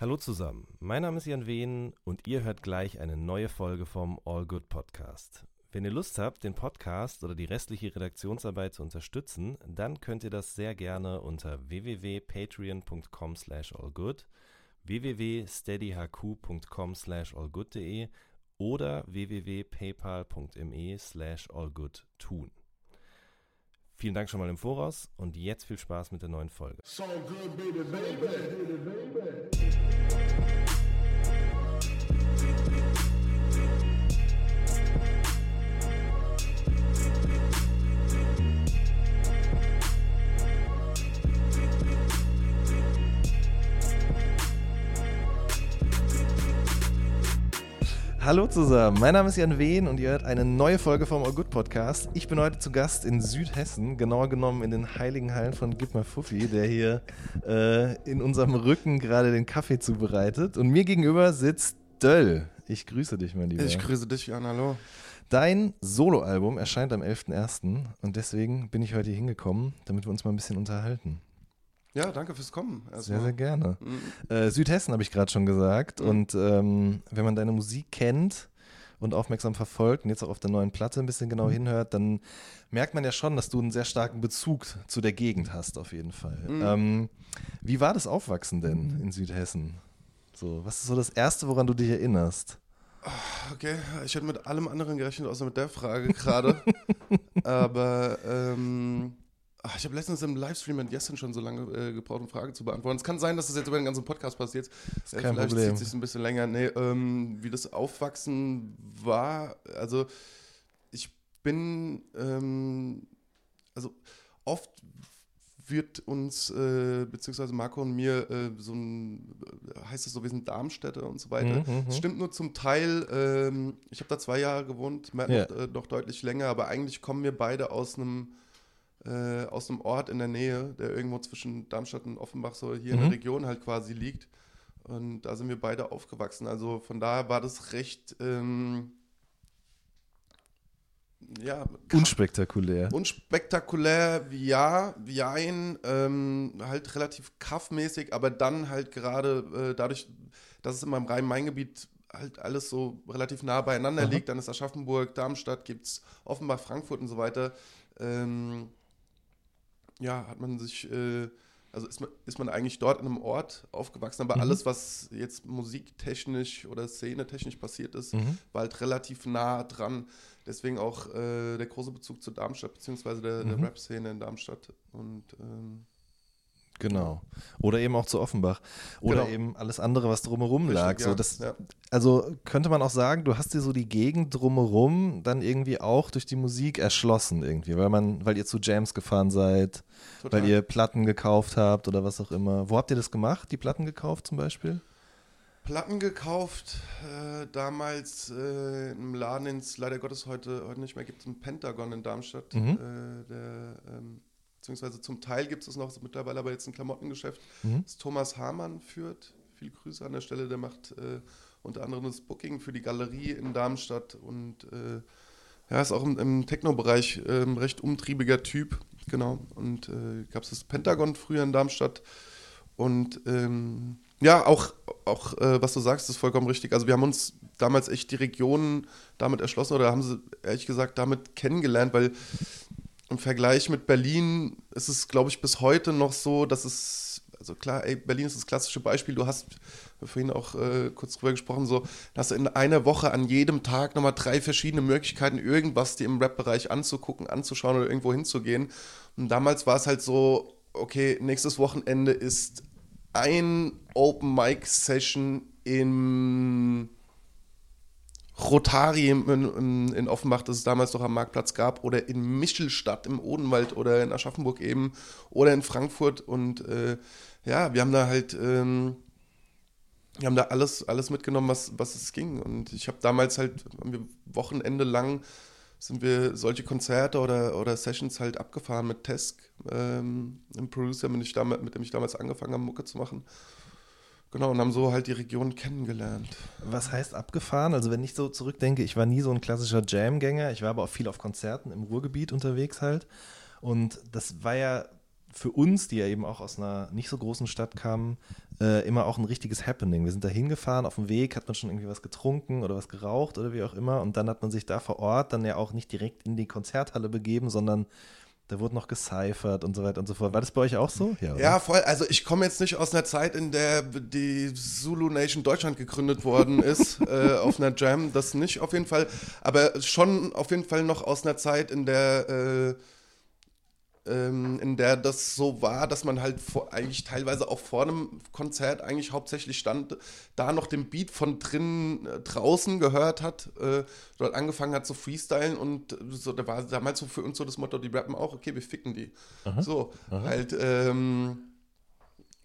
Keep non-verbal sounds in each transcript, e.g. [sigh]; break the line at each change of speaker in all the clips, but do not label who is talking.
Hallo zusammen, mein Name ist Jan Wehn und ihr hört gleich eine neue Folge vom All Good Podcast. Wenn ihr Lust habt, den Podcast oder die restliche Redaktionsarbeit zu unterstützen, dann könnt ihr das sehr gerne unter www.patreon.com slash allgood, www.steadyhq.com slash allgood.de oder www.paypal.me slash allgood tun. Vielen Dank schon mal im Voraus und jetzt viel Spaß mit der neuen Folge. So good, baby, baby. Hallo zusammen, mein Name ist Jan Wehn und ihr hört eine neue Folge vom All Good Podcast. Ich bin heute zu Gast in Südhessen, genauer genommen in den heiligen Hallen von Gitmar Fuffi, der hier äh, in unserem Rücken gerade den Kaffee zubereitet. Und mir gegenüber sitzt Döll. Ich grüße dich, mein Lieber.
Ich grüße dich, Jan, hallo.
Dein Soloalbum erscheint am 11.01. und deswegen bin ich heute hier hingekommen, damit wir uns mal ein bisschen unterhalten.
Ja, danke fürs Kommen.
Erstmal. Sehr, sehr gerne. Mhm. Äh, Südhessen habe ich gerade schon gesagt. Mhm. Und ähm, wenn man deine Musik kennt und aufmerksam verfolgt und jetzt auch auf der neuen Platte ein bisschen genau mhm. hinhört, dann merkt man ja schon, dass du einen sehr starken Bezug zu der Gegend hast, auf jeden Fall. Mhm. Ähm, wie war das Aufwachsen denn in Südhessen? So, was ist so das Erste, woran du dich erinnerst?
Okay, ich hätte mit allem anderen gerechnet, außer mit der Frage gerade. [laughs] Aber ähm, Ach, ich habe letztens im Livestream mit Jessen schon so lange äh, gebraucht, um Fragen zu beantworten. Es kann sein, dass das jetzt über den ganzen Podcast passiert. Äh, vielleicht Problem. zieht es sich ein bisschen länger. Nee, ähm, wie das Aufwachsen war, also ich bin, ähm, also oft wird uns, äh, beziehungsweise Marco und mir, äh, so ein, heißt es so, wir sind Darmstädter und so weiter. Mhm, mhm. das stimmt nur zum Teil. Ähm, ich habe da zwei Jahre gewohnt, Matt yeah. noch, äh, noch deutlich länger, aber eigentlich kommen wir beide aus einem äh, aus einem Ort in der Nähe, der irgendwo zwischen Darmstadt und Offenbach so hier mhm. in der mhm. Region halt quasi liegt. Und da sind wir beide aufgewachsen. Also von daher war das recht ähm,
ja, unspektakulär.
Unspektakulär, ja, jein, ähm, halt relativ kaffmäßig, aber dann halt gerade äh, dadurch, dass es in meinem Rhein-Main-Gebiet halt alles so relativ nah beieinander Aha. liegt, dann ist Aschaffenburg, Darmstadt, gibt es Offenbach, Frankfurt und so weiter. Ähm, ja, hat man sich, äh, also ist man, ist man eigentlich dort in einem Ort aufgewachsen, aber mhm. alles, was jetzt musiktechnisch oder szenetechnisch passiert ist, mhm. war halt relativ nah dran. Deswegen auch äh, der große Bezug zu Darmstadt, beziehungsweise der, mhm. der Rap-Szene in Darmstadt. Und ähm,
Genau. Oder eben auch zu Offenbach. Oder genau. eben alles andere, was drumherum Richtig, lag. So, das, ja. Also könnte man auch sagen, du hast dir so die Gegend drumherum dann irgendwie auch durch die Musik erschlossen irgendwie, weil man, weil ihr zu Jams gefahren seid, Total. weil ihr Platten gekauft habt oder was auch immer. Wo habt ihr das gemacht? Die Platten gekauft zum Beispiel?
Platten gekauft, äh, damals äh, im Laden, den es leider Gottes heute, heute nicht mehr gibt, im Pentagon in Darmstadt. Mhm. Äh, der ähm, beziehungsweise zum Teil gibt es noch mittlerweile aber jetzt ein Klamottengeschäft, mhm. das Thomas Hamann führt. Viel Grüße an der Stelle, der macht äh, unter anderem das Booking für die Galerie in Darmstadt und äh, ja, ist auch im, im Techno-Bereich äh, ein recht umtriebiger Typ, genau. Und äh, gab es das Pentagon früher in Darmstadt und ähm, ja, auch, auch äh, was du sagst, ist vollkommen richtig. Also wir haben uns damals echt die Regionen damit erschlossen oder haben sie ehrlich gesagt damit kennengelernt, weil im Vergleich mit Berlin ist es, glaube ich, bis heute noch so, dass es, also klar, ey, Berlin ist das klassische Beispiel. Du hast vorhin auch äh, kurz drüber gesprochen, so, dass in einer Woche an jedem Tag nochmal drei verschiedene Möglichkeiten, irgendwas dir im Rap-Bereich anzugucken, anzuschauen oder irgendwo hinzugehen. Und damals war es halt so, okay, nächstes Wochenende ist ein Open-Mic-Session im Rotari in, in, Offenbach, das es damals noch am Marktplatz gab, oder in Michelstadt im Odenwald oder in Aschaffenburg eben oder in Frankfurt. Und äh, ja, wir haben da halt, ähm, wir haben da alles, alles mitgenommen, was, was es ging. Und ich habe damals halt, haben wir Wochenende lang sind wir solche Konzerte oder, oder Sessions halt abgefahren mit Tesk, ähm, einem Producer, mit, ich damals, mit dem ich damals angefangen habe, Mucke zu machen. Genau, und haben so halt die Region kennengelernt.
Was heißt abgefahren? Also wenn ich so zurückdenke, ich war nie so ein klassischer Jam-Gänger, ich war aber auch viel auf Konzerten im Ruhrgebiet unterwegs halt. Und das war ja für uns, die ja eben auch aus einer nicht so großen Stadt kamen, äh, immer auch ein richtiges Happening. Wir sind da hingefahren, auf dem Weg hat man schon irgendwie was getrunken oder was geraucht oder wie auch immer und dann hat man sich da vor Ort dann ja auch nicht direkt in die Konzerthalle begeben, sondern da wurde noch gecyphert und so weiter und so fort. War das bei euch auch so?
Ja, ja voll. Also ich komme jetzt nicht aus einer Zeit, in der die Zulu Nation Deutschland gegründet worden [laughs] ist, äh, auf einer Jam. Das nicht auf jeden Fall. Aber schon auf jeden Fall noch aus einer Zeit, in der äh, ähm, in der das so war, dass man halt vor, eigentlich teilweise auch vor einem Konzert eigentlich hauptsächlich stand, da noch den Beat von drinnen äh, draußen gehört hat, äh, dort angefangen hat zu freestylen und so, da war damals so für uns so das Motto, die rappen auch, okay, wir ficken die. Aha, so, aha. halt, ähm,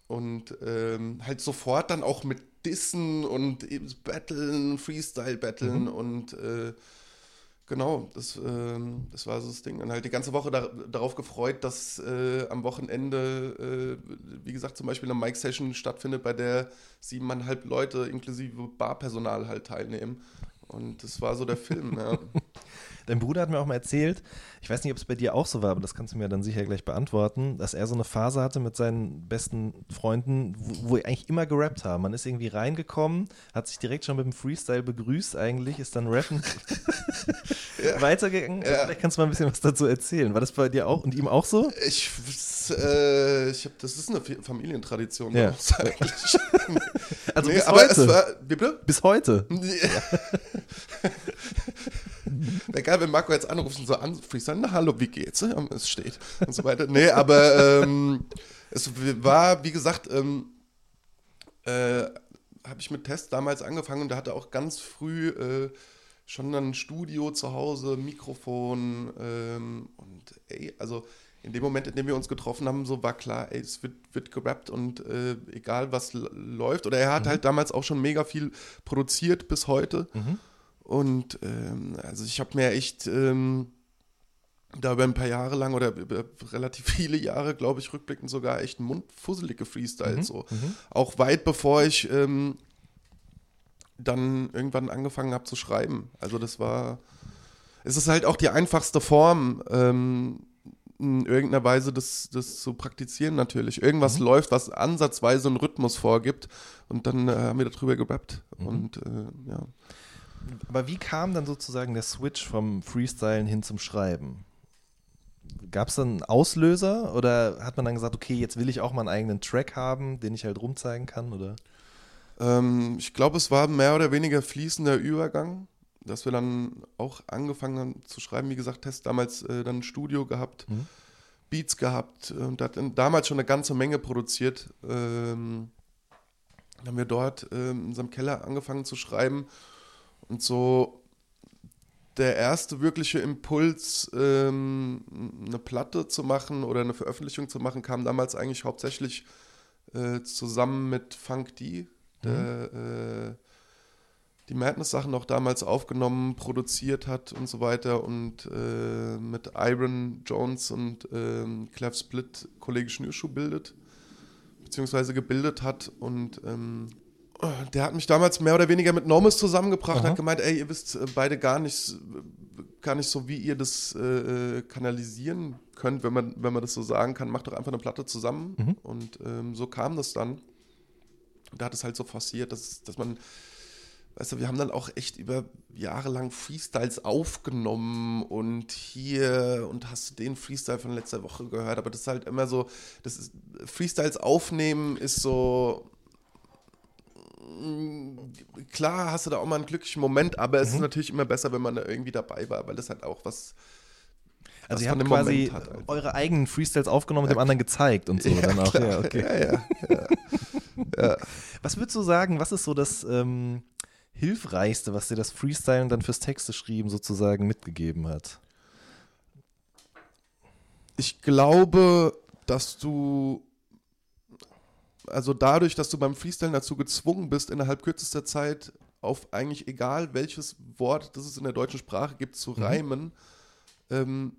und ähm, halt sofort dann auch mit Dissen und Battlen, Freestyle-Battlen mhm. und äh, Genau, das, ähm, das war so das Ding. Und halt die ganze Woche da, darauf gefreut, dass äh, am Wochenende, äh, wie gesagt, zum Beispiel eine Mic-Session stattfindet, bei der siebeneinhalb Leute inklusive Barpersonal halt teilnehmen. Und das war so der Film, ja. [laughs]
Dein Bruder hat mir auch mal erzählt, ich weiß nicht, ob es bei dir auch so war, aber das kannst du mir dann sicher gleich beantworten, dass er so eine Phase hatte mit seinen besten Freunden, wo, wo eigentlich immer gerappt haben. Man ist irgendwie reingekommen, hat sich direkt schon mit dem Freestyle begrüßt eigentlich, ist dann rappen [laughs] ja. weitergegangen. Ja. Vielleicht kannst du mal ein bisschen was dazu erzählen. War das bei dir auch und ihm auch so?
Ich, äh, ich hab, das ist eine Familientradition ja. eigentlich. [laughs]
also nee, bis heute. War, bis heute. [laughs]
Wäre geil, wenn Marco jetzt anruft und so an, Freestyle, na hallo, wie geht's? Ja, es steht und so weiter. Nee, aber ähm, es war, wie gesagt, ähm, äh, habe ich mit Test damals angefangen und da hatte auch ganz früh äh, schon ein Studio zu Hause, Mikrofon ähm, und ey, also in dem Moment, in dem wir uns getroffen haben, so war klar, ey, es wird, wird gerappt und äh, egal was läuft. Oder er hat mhm. halt damals auch schon mega viel produziert bis heute. Mhm. Und ähm, also ich habe mir echt ähm, da über ein paar Jahre lang oder über relativ [laughs] viele Jahre, glaube ich, rückblickend sogar echt mundfusselig gefreestylt. Mhm. So. Mhm. Auch weit bevor ich ähm, dann irgendwann angefangen habe zu schreiben. Also das war, es ist halt auch die einfachste Form, ähm, in irgendeiner Weise das, das zu praktizieren natürlich. Irgendwas mhm. läuft, was ansatzweise einen Rhythmus vorgibt und dann äh, haben wir darüber gerappt. Mhm. Und äh, ja.
Aber wie kam dann sozusagen der Switch vom Freestylen hin zum Schreiben? Gab es dann einen Auslöser oder hat man dann gesagt, okay, jetzt will ich auch mal einen eigenen Track haben, den ich halt rumzeigen kann? Oder?
Ähm, ich glaube, es war mehr oder weniger fließender Übergang, dass wir dann auch angefangen haben zu schreiben. Wie gesagt, Test damals äh, dann ein Studio gehabt, mhm. Beats gehabt und hat damals schon eine ganze Menge produziert. Ähm, haben wir dort ähm, in unserem Keller angefangen zu schreiben und so der erste wirkliche Impuls, ähm, eine Platte zu machen oder eine Veröffentlichung zu machen, kam damals eigentlich hauptsächlich äh, zusammen mit Funk D, der mhm. äh, die Madness-Sachen noch damals aufgenommen, produziert hat und so weiter und äh, mit Iron Jones und ähm, Clef Split Kollege Schnürschuh bildet, beziehungsweise gebildet hat und ähm, der hat mich damals mehr oder weniger mit Normus zusammengebracht, Aha. hat gemeint, ey, ihr wisst äh, beide gar nicht, gar nicht so, wie ihr das äh, kanalisieren könnt, wenn man, wenn man das so sagen kann, macht doch einfach eine Platte zusammen. Mhm. Und ähm, so kam das dann. Da hat es halt so forciert, dass, dass man, weißt du, wir haben dann auch echt über Jahre lang Freestyles aufgenommen und hier und hast du den Freestyle von letzter Woche gehört, aber das ist halt immer so, das ist, Freestyles aufnehmen ist so, klar hast du da auch mal einen glücklichen Moment, aber es ist mhm. natürlich immer besser, wenn man da irgendwie dabei war, weil das halt auch was.
Also ihr habt quasi hat, eure eigenen Freestyles aufgenommen und dem anderen gezeigt und so ja, dann auch. Klar. Ja, okay. Ja, ja, [laughs] ja, Was würdest du sagen, was ist so das ähm, Hilfreichste, was dir das Freestylen dann fürs Texte schreiben sozusagen mitgegeben hat?
Ich glaube, dass du also dadurch, dass du beim Freestyle dazu gezwungen bist, innerhalb kürzester Zeit auf eigentlich egal welches Wort, das es in der deutschen Sprache gibt, zu mhm. reimen, ähm,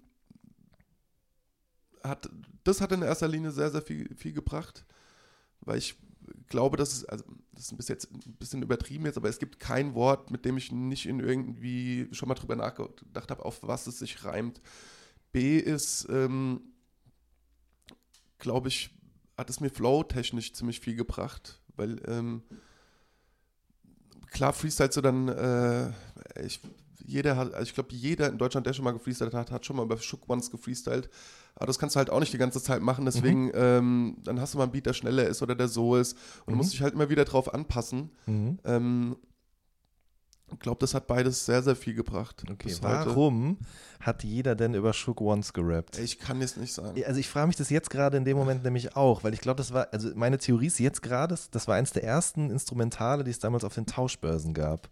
hat, das hat in erster Linie sehr, sehr viel, viel gebracht, weil ich glaube, dass es, also das ist bis jetzt ein bisschen übertrieben jetzt, aber es gibt kein Wort, mit dem ich nicht in irgendwie schon mal drüber nachgedacht habe, auf was es sich reimt. B ist, ähm, glaube ich, hat es mir flow-technisch ziemlich viel gebracht, weil ähm, klar freestylst du dann, äh, ich, jeder hat, also ich glaube, jeder in Deutschland, der schon mal gefreestylt hat, hat schon mal bei Shook Ones gefreestylt. Aber das kannst du halt auch nicht die ganze Zeit machen, deswegen, mhm. ähm, dann hast du mal einen Beat, der schneller ist oder der so ist. Und mhm. du musst dich halt immer wieder drauf anpassen. Mhm. Ähm, ich glaube, das hat beides sehr, sehr viel gebracht.
Okay, warum hat jeder denn über Shook Ones gerappt?
Ich kann es nicht sagen.
Also ich frage mich das jetzt gerade in dem Moment nämlich auch, weil ich glaube, das war, also meine Theorie ist jetzt gerade, das war eins der ersten Instrumentale, die es damals auf den Tauschbörsen gab.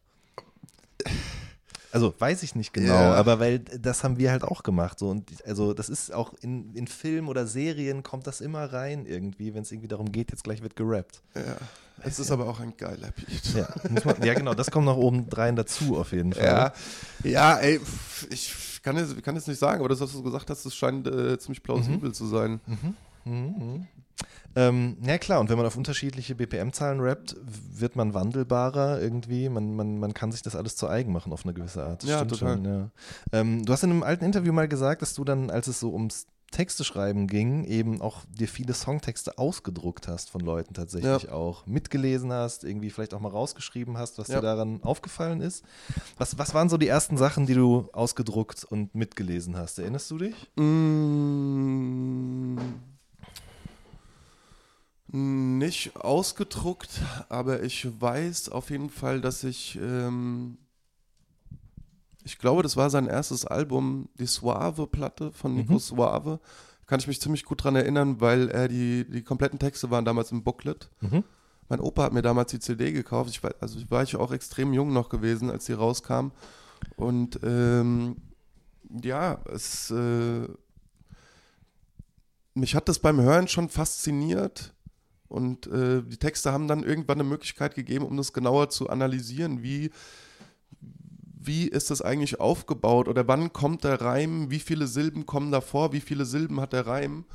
Also weiß ich nicht genau, yeah. aber weil das haben wir halt auch gemacht. So. Und also das ist auch in, in Filmen oder Serien kommt das immer rein irgendwie, wenn es irgendwie darum geht, jetzt gleich wird gerappt.
Ja. Es ist aber auch ein geiler Beat.
Ja, man, ja, genau, das kommt noch oben rein dazu auf jeden Fall.
Ja, ja ey, ich kann jetzt, kann jetzt nicht sagen, aber das, was du gesagt hast, das scheint äh, ziemlich plausibel mhm. zu sein. Mhm.
mhm. Ähm, ja klar, und wenn man auf unterschiedliche BPM-Zahlen rappt, wird man wandelbarer irgendwie. Man, man, man kann sich das alles zu eigen machen auf eine gewisse Art.
Das ja, total. Schon,
ja. Ähm, du hast in einem alten Interview mal gesagt, dass du dann, als es so ums Texte schreiben ging, eben auch dir viele Songtexte ausgedruckt hast von Leuten tatsächlich ja. auch. Mitgelesen hast, irgendwie vielleicht auch mal rausgeschrieben hast, was ja. dir daran aufgefallen ist. Was, was waren so die ersten Sachen, die du ausgedruckt und mitgelesen hast? Erinnerst du dich?
Mmh nicht ausgedruckt, aber ich weiß auf jeden Fall, dass ich, ähm, ich glaube, das war sein erstes Album, die Suave-Platte von Nico mhm. Suave. Kann ich mich ziemlich gut daran erinnern, weil er die, die kompletten Texte waren damals im Booklet. Mhm. Mein Opa hat mir damals die CD gekauft. Ich war, also war ich auch extrem jung noch gewesen, als die rauskam. Und ähm, ja, es äh, mich hat das beim Hören schon fasziniert und äh, die Texte haben dann irgendwann eine Möglichkeit gegeben, um das genauer zu analysieren. Wie, wie ist das eigentlich aufgebaut oder wann kommt der Reim? Wie viele Silben kommen davor? Wie viele Silben hat der Reim?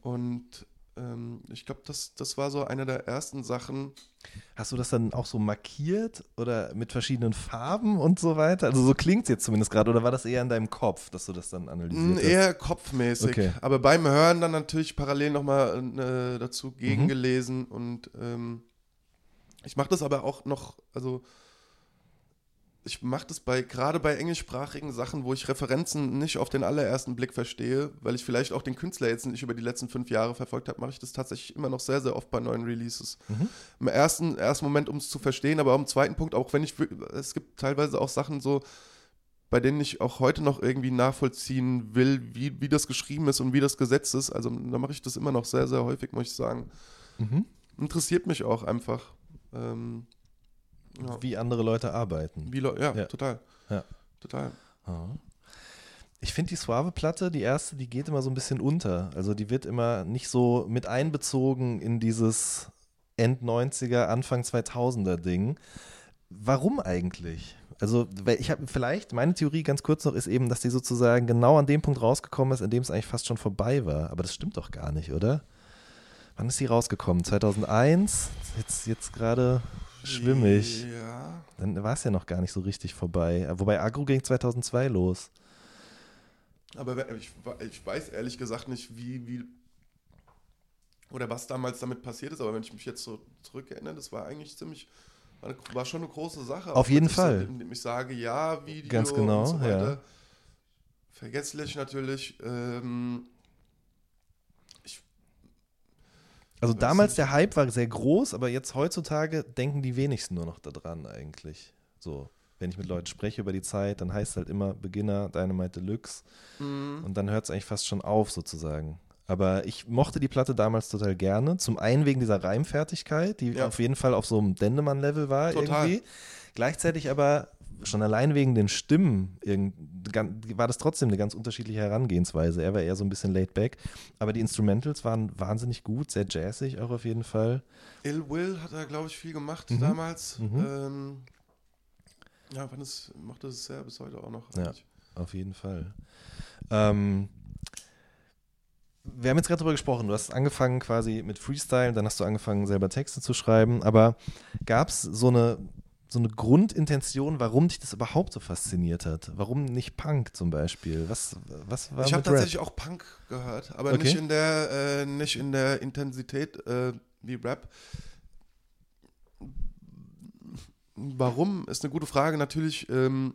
Und ähm, ich glaube, das, das war so eine der ersten Sachen.
Hast du das dann auch so markiert oder mit verschiedenen Farben und so weiter? Also so klingt es jetzt zumindest gerade, oder war das eher in deinem Kopf, dass du das dann analysiert hast?
Eher kopfmäßig. Okay. Aber beim Hören dann natürlich parallel nochmal äh, dazu mhm. gegengelesen mhm. und ähm, ich mache das aber auch noch, also ich mache das bei gerade bei englischsprachigen Sachen, wo ich Referenzen nicht auf den allerersten Blick verstehe, weil ich vielleicht auch den Künstler jetzt nicht über die letzten fünf Jahre verfolgt habe, mache ich das tatsächlich immer noch sehr, sehr oft bei neuen Releases. Mhm. Im ersten, ersten Moment, um es zu verstehen, aber im zweiten Punkt, auch wenn ich, es gibt teilweise auch Sachen so, bei denen ich auch heute noch irgendwie nachvollziehen will, wie, wie das geschrieben ist und wie das gesetzt ist. Also da mache ich das immer noch sehr, sehr häufig, muss ich sagen. Mhm. Interessiert mich auch einfach. Ähm,
ja. wie andere Leute arbeiten.
Wie Le ja, ja, total. Ja. Total.
Ich finde die Suave-Platte, die erste, die geht immer so ein bisschen unter. Also die wird immer nicht so mit einbezogen in dieses End-90er, Anfang 2000er Ding. Warum eigentlich? Also, ich habe vielleicht, meine Theorie ganz kurz noch ist eben, dass die sozusagen genau an dem Punkt rausgekommen ist, an dem es eigentlich fast schon vorbei war. Aber das stimmt doch gar nicht, oder? Wann ist die rausgekommen? 2001? Jetzt, jetzt gerade schwimmig. Ja. Dann war es ja noch gar nicht so richtig vorbei. Wobei Agro ging 2002 los.
Aber ich, ich weiß ehrlich gesagt nicht, wie, wie oder was damals damit passiert ist, aber wenn ich mich jetzt so zurückerinnere, das war eigentlich ziemlich, war schon eine große Sache.
Auf jeden Fall.
Ich, indem ich sage, ja, Video
Ganz genau, und so weiter. Ja.
Vergesslich natürlich. Ähm,
Also damals der Hype war sehr groß, aber jetzt heutzutage denken die wenigsten nur noch daran eigentlich. So, wenn ich mit Leuten spreche über die Zeit, dann heißt es halt immer Beginner, Dynamite Deluxe. Mhm. Und dann hört es eigentlich fast schon auf sozusagen. Aber ich mochte die Platte damals total gerne. Zum einen wegen dieser Reimfertigkeit, die ja. auf jeden Fall auf so einem Dendemann-Level war total. irgendwie. Gleichzeitig aber schon allein wegen den Stimmen war das trotzdem eine ganz unterschiedliche Herangehensweise. Er war eher so ein bisschen laid back, aber die Instrumentals waren wahnsinnig gut, sehr jazzig auch auf jeden Fall.
Ill Will hat er, glaube ich, viel gemacht mhm. damals. Mhm. Ähm, ja, fand es, macht es sehr bis heute auch noch.
Eigentlich. Ja, auf jeden Fall. Ähm, wir haben jetzt gerade darüber gesprochen, du hast angefangen quasi mit Freestyle, dann hast du angefangen selber Texte zu schreiben, aber gab es so eine so eine Grundintention, warum dich das überhaupt so fasziniert hat? Warum nicht Punk zum Beispiel? Was, was war
Ich habe
Rap?
tatsächlich auch Punk gehört, aber
Okay.
nicht in der äh, nicht in der Intensität äh, wie Rap. Warum ist eine gute Frage. Natürlich. Ähm,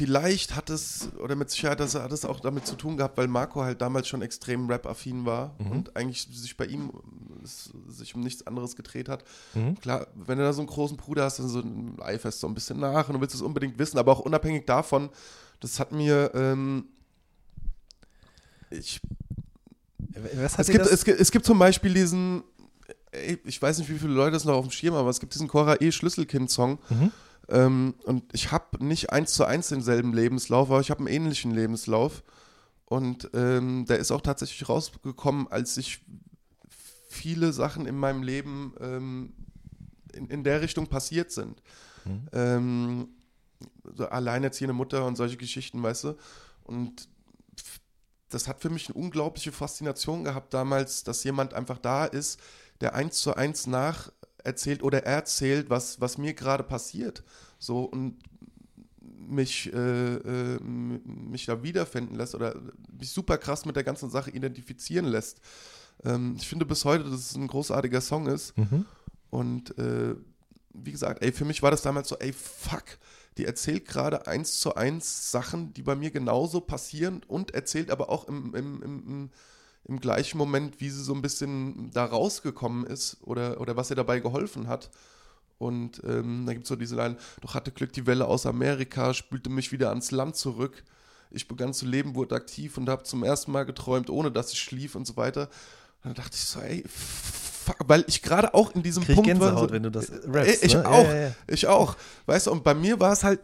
Vielleicht hat es, oder mit Sicherheit das, hat es auch damit zu tun gehabt, weil Marco halt damals schon extrem Rap-affin war
Mhm.
und eigentlich sich bei ihm sich um nichts anderes gedreht hat.
Mhm.
Klar, wenn du da so einen großen Bruder hast, dann so eiferst so ein bisschen nach und du willst es unbedingt wissen, aber auch unabhängig davon, das hat mir, ähm, ich, es gibt, es, gibt, es gibt zum Beispiel diesen, ey, ich weiß nicht, wie viele Leute das noch auf dem Schirm haben, aber es gibt diesen Cora E. Schlüsselkind-Song.
Mhm.
Ähm, und ich habe nicht eins zu eins denselben Lebenslauf, aber ich habe einen ähnlichen Lebenslauf. Und ähm, der ist auch tatsächlich rausgekommen, als ich viele Sachen in meinem Leben ähm, in, in der Richtung passiert sind.
Mhm.
Ähm, so alleinerziehende Mutter und solche Geschichten, weißt du. Und das hat für mich eine unglaubliche Faszination gehabt damals, dass jemand einfach da ist, der eins zu eins nach erzählt oder erzählt, was, was mir gerade passiert. So und mich, äh, äh, mich da wiederfinden lässt oder mich super krass mit der ganzen Sache identifizieren lässt. Ähm, ich finde bis heute, dass es ein großartiger Song ist.
Mhm.
Und äh, wie gesagt, ey, für mich war das damals so, ey, fuck, die erzählt gerade eins zu eins Sachen, die bei mir genauso passieren und erzählt aber auch im, im, im, im, im gleichen Moment, wie sie so ein bisschen da rausgekommen ist oder, oder was ihr dabei geholfen hat. Und ähm, da gibt es so diese Line, doch hatte Glück die Welle aus Amerika, spülte mich wieder ans Land zurück. Ich begann zu leben, wurde aktiv und habe zum ersten Mal geträumt, ohne dass ich schlief und so weiter. Und dann dachte ich so, ey, fuck, weil ich gerade auch in diesem
Krieg
Punkt
Gänsehaut,
war. So,
wenn du das
Ey,
rappst.
ich
ne?
auch.
Ja, ja, ja.
Ich auch. Weißt du, und bei mir war es halt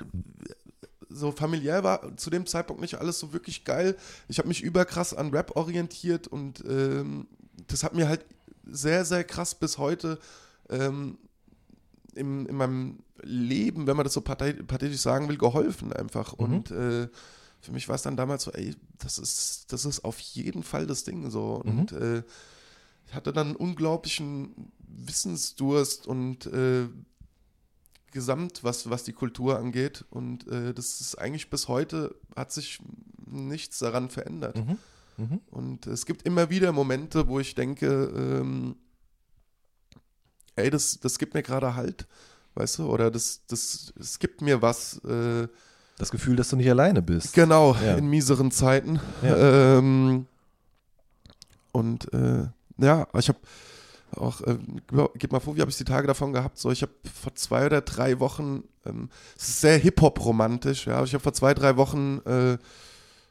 so familiär war zu dem Zeitpunkt nicht alles so wirklich geil. Ich habe mich überkrass an Rap orientiert und ähm, das hat mir halt sehr, sehr krass bis heute ähm, im, in meinem Leben, wenn man das so pathe- pathetisch sagen will, geholfen einfach.
Mhm.
Und äh, für mich war es dann damals so, ey, das ist, das ist auf jeden Fall das Ding so. Und äh, ich hatte dann einen unglaublichen Wissensdurst und äh, gesamt, was, was die Kultur angeht. Und äh, das ist eigentlich bis heute, hat sich nichts daran verändert.
Mhm. Mhm.
Und es gibt immer wieder Momente, wo ich denke, ähm, ey, das, das gibt mir gerade Halt, weißt du, oder das, das, es gibt mir was, äh,
Das Gefühl, dass du nicht alleine bist.
genau,
Ja.
in mieseren Zeiten.
Ja.
Ähm, und äh, ja, ich habe auch, äh, gib mal vor, wie habe ich die Tage davon gehabt? So, ich habe vor zwei oder drei Wochen, ähm, es ist sehr Hip-Hop-romantisch, ja, aber ich habe vor zwei, drei Wochen äh,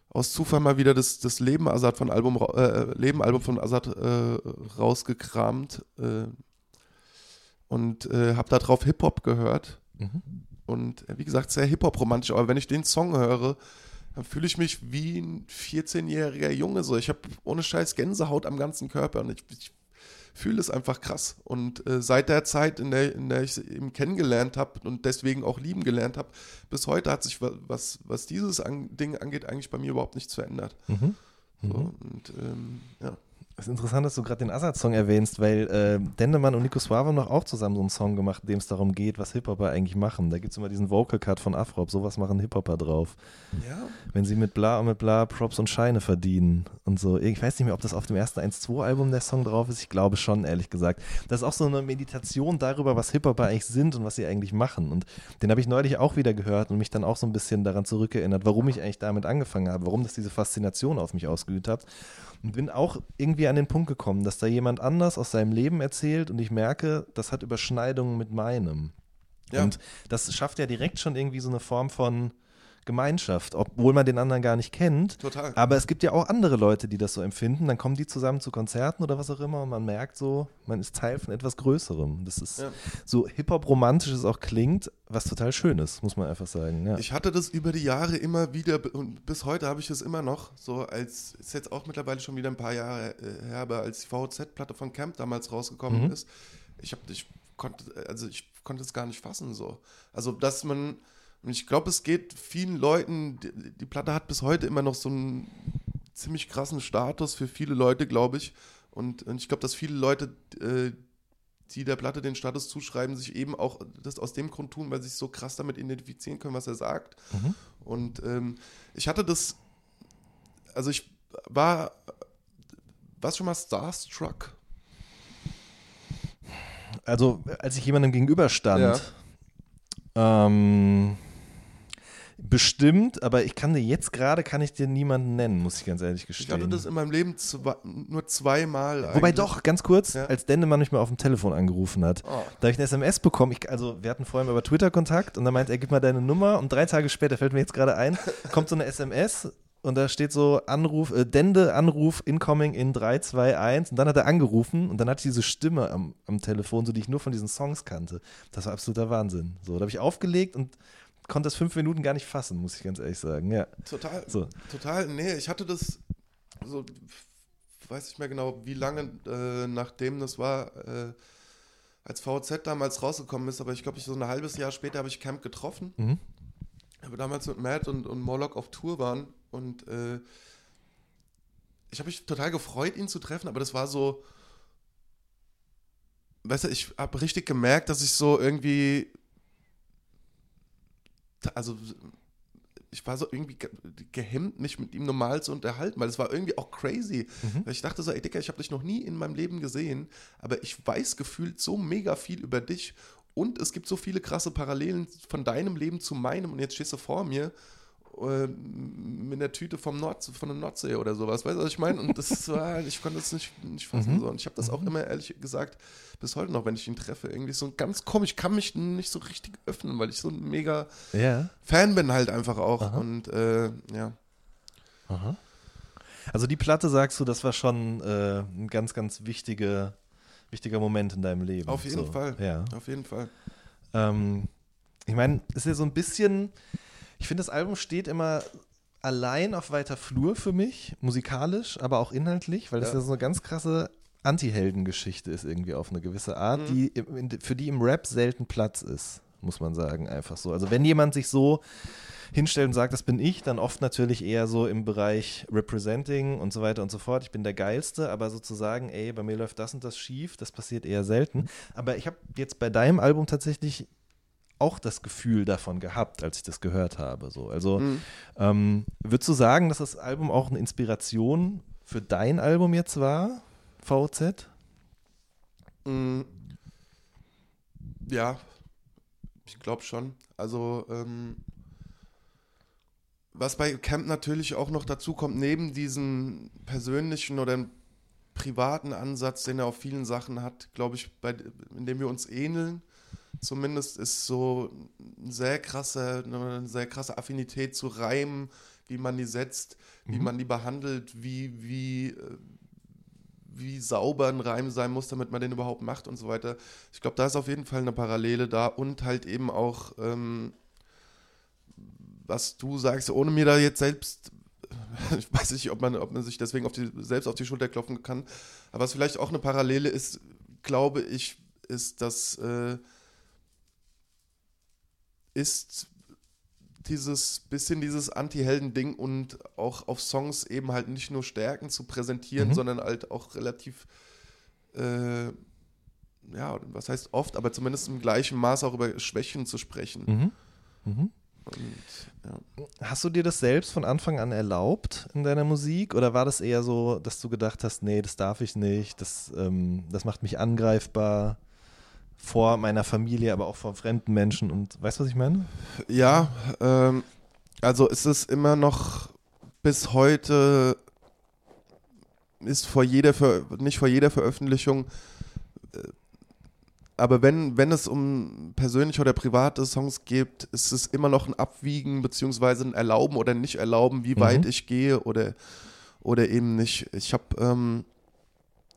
aus Zufall mal wieder das, das Leben Azad von Album, ra- äh, Leben Album von Azad äh, rausgekramt äh, und äh, habe darauf Hip-Hop gehört.
Mhm.
Und äh, wie gesagt, sehr Hip-Hop-romantisch. Aber wenn ich den Song höre, dann fühle ich mich wie ein 14-jähriger Junge. So. Ich habe ohne Scheiß Gänsehaut am ganzen Körper und ich, ich fühle es einfach krass. Und äh, seit der Zeit, in der, in der ich ihn kennengelernt habe und deswegen auch lieben gelernt habe, bis heute hat sich, wa- was, was dieses an, Ding angeht, eigentlich bei mir überhaupt nichts verändert.
Mhm.
So,
Mhm.
und ähm, ja.
Es ist interessant, dass du gerade den Assad-Song erwähnst, weil äh, Dendemann und Nico Suave haben doch auch zusammen so einen Song gemacht, in dem es darum geht, was Hip-Hopper eigentlich machen. Da gibt es immer diesen Vocal-Cut von Afrop, sowas machen Hip-Hopper drauf.
ja.
Wenn sie mit bla und mit bla Props und Scheine verdienen und so. Ich weiß nicht mehr, ob das auf dem ersten 1-2-Album der Song drauf ist. Ich glaube schon, ehrlich gesagt. Das ist auch so eine Meditation darüber, was Hip-Hopper eigentlich sind und was sie eigentlich machen. Und den habe ich neulich auch wieder gehört und mich dann auch so ein bisschen daran zurückerinnert, warum ich eigentlich damit angefangen habe, warum das diese Faszination auf mich ausgeübt hat. Und bin auch irgendwie an den Punkt gekommen, dass da jemand anders aus seinem Leben erzählt und ich merke, das hat Überschneidungen mit meinem.
Ja.
Und das schafft ja direkt schon irgendwie so eine Form von Gemeinschaft, obwohl man den anderen gar nicht kennt.
Total.
Aber es gibt ja auch andere Leute, die das so empfinden. Dann kommen die zusammen zu Konzerten oder was auch immer und man merkt so, man ist Teil von etwas Größerem. Das ist
Ja.
so Hip-Hop-romantisch es auch klingt, was total schön ist, muss man einfach sagen. Ja.
Ich hatte das über die Jahre immer wieder und bis heute habe ich es immer noch, so als, ist jetzt auch mittlerweile schon wieder ein paar Jahre äh, her, aber als die VZ-Platte von Camp damals rausgekommen
Mhm.
ist, ich habe, ich konnte, also ich konnte es gar nicht fassen so. Also, dass man, und ich glaube, es geht vielen Leuten, die, die Platte hat bis heute immer noch so einen ziemlich krassen Status für viele Leute, glaube ich. Und, und ich glaube, dass viele Leute äh, die der Platte den Status zuschreiben, sich eben auch das aus dem Grund tun, weil sie sich so krass damit identifizieren können, was er sagt.
Mhm.
Und ähm, ich hatte das, also ich war, warst schon mal Starstruck?
Also, als ich jemandem gegenüberstand, ähm, bestimmt, aber ich kann dir jetzt gerade, kann ich dir niemanden nennen, muss ich ganz ehrlich
Ich
gestehen.
hatte das in meinem Leben zwei, nur zweimal.
Wobei
eigentlich.
doch, ganz kurz,
Ja.
als Dendemann mich mal auf dem Telefon angerufen hat,
Oh.
da habe ich eine SMS bekommen. Ich, also, wir hatten vorhin über Twitter Kontakt und dann meint er, gib mal deine Nummer und drei Tage später, fällt mir jetzt gerade ein, [laughs] kommt so eine SMS und da steht so Anruf, äh, Dende, Anruf, incoming in 3, 2, 1 und dann hat er angerufen und dann hatte ich diese Stimme am, am Telefon, so die ich nur von diesen Songs kannte. Das war absoluter Wahnsinn. So, da habe ich aufgelegt und konnte das fünf Minuten gar nicht fassen, muss ich ganz ehrlich sagen. Ja,
Total,
so.
total, nee, ich hatte das so, weiß nicht mehr genau, wie lange äh, nachdem das war, äh, als VZ damals rausgekommen ist, aber ich glaube, ich so ein halbes Jahr später habe ich Camp getroffen,
Mhm.
aber damals mit Matt und, und Morlock auf Tour waren und äh, ich habe mich total gefreut, ihn zu treffen, aber das war so, weißt du, ich habe richtig gemerkt, dass ich so irgendwie, also ich war so irgendwie ge gehemmt, mich mit ihm normal zu unterhalten, weil es war irgendwie auch crazy.
Mhm.
Weil ich dachte so, ey Dicker, ich habe dich noch nie in meinem Leben gesehen, aber ich weiß gefühlt so mega viel über dich und es gibt so viele krasse Parallelen von deinem Leben zu meinem und jetzt stehst du vor mir äh, mit einer Tüte vom Nord, von der Nordsee oder sowas, weißt du, was ich meine? Und das [laughs] war, ich konnte das nicht, nicht fassen.
Mhm.
So. Und ich habe das auch immer ehrlich gesagt, bis heute noch, wenn ich ihn treffe, irgendwie so ganz komisch, ich kann mich nicht so richtig öffnen, weil ich so ein mega
Ja.
Fan bin halt einfach auch.
Aha.
Und äh, ja.
Aha. Also die Platte, sagst du, das war schon äh, ein ganz, ganz wichtige, wichtiger Moment in deinem Leben.
Auf jeden
so.
Fall.
Ja.
Auf jeden Fall.
Ähm, ich meine, es ist ja so ein bisschen, ich finde, das Album steht immer allein auf weiter Flur für mich, musikalisch, aber auch inhaltlich, weil das
Ja.
ja so eine ganz krasse Anti-Helden-Geschichte ist irgendwie auf eine gewisse Art,
Mhm.
die im- für die im Rap selten Platz ist, muss man sagen, einfach so. Also wenn jemand sich so hinstellt und sagt, das bin ich, dann oft natürlich eher so im Bereich Representing und so weiter und so fort. Ich bin der Geilste, aber sozusagen, ey, bei mir läuft das und das schief, das passiert eher selten. Aber ich habe jetzt bei deinem Album tatsächlich auch das Gefühl davon gehabt, als ich das gehört habe. So. Also
Mhm.
ähm, würdest du sagen, dass das Album auch eine Inspiration für dein Album jetzt war, VZ?
Mm. Ja, ich glaube schon. Also, ähm, was bei Camp natürlich auch noch dazu kommt, neben diesem persönlichen oder privaten Ansatz, den er auf vielen Sachen hat, glaube ich, bei, in dem wir uns ähneln, zumindest ist so eine sehr krasse, eine sehr krasse Affinität zu Reimen, wie man die setzt, wie
Mhm.
man die behandelt, wie, wie, äh, wie sauber ein Reim sein muss, damit man den überhaupt macht und so weiter. Ich glaube, da ist auf jeden Fall eine Parallele da und halt eben auch, ähm, was du sagst, ohne mir da jetzt selbst, [laughs] ich weiß nicht, ob man, ob man sich deswegen auf die, selbst auf die Schulter klopfen kann, aber was vielleicht auch eine Parallele ist, glaube ich, ist, dass äh, ist dieses bisschen dieses Anti-Helden-Ding und auch auf Songs eben halt nicht nur Stärken zu präsentieren,
Mhm.
sondern halt auch relativ, äh, ja, was heißt oft, aber zumindest im gleichen Maß auch über Schwächen zu sprechen.
Mhm. Mhm.
Und, ja.
Hast du dir das selbst von Anfang an erlaubt in deiner Musik oder war das eher so, dass du gedacht hast, nee, das darf ich nicht, das, ähm, das macht mich angreifbar vor meiner Familie, aber auch vor fremden Menschen und weißt du, was ich meine?
Ja, ähm, also es ist immer noch bis heute ist vor jeder Ver nicht vor jeder Veröffentlichung, äh, aber wenn, wenn es um persönliche oder private Songs geht, ist es immer noch ein Abwiegen beziehungsweise ein Erlauben oder nicht Erlauben, wie
Mhm.
weit ich gehe oder, oder eben nicht. Ich habe ähm,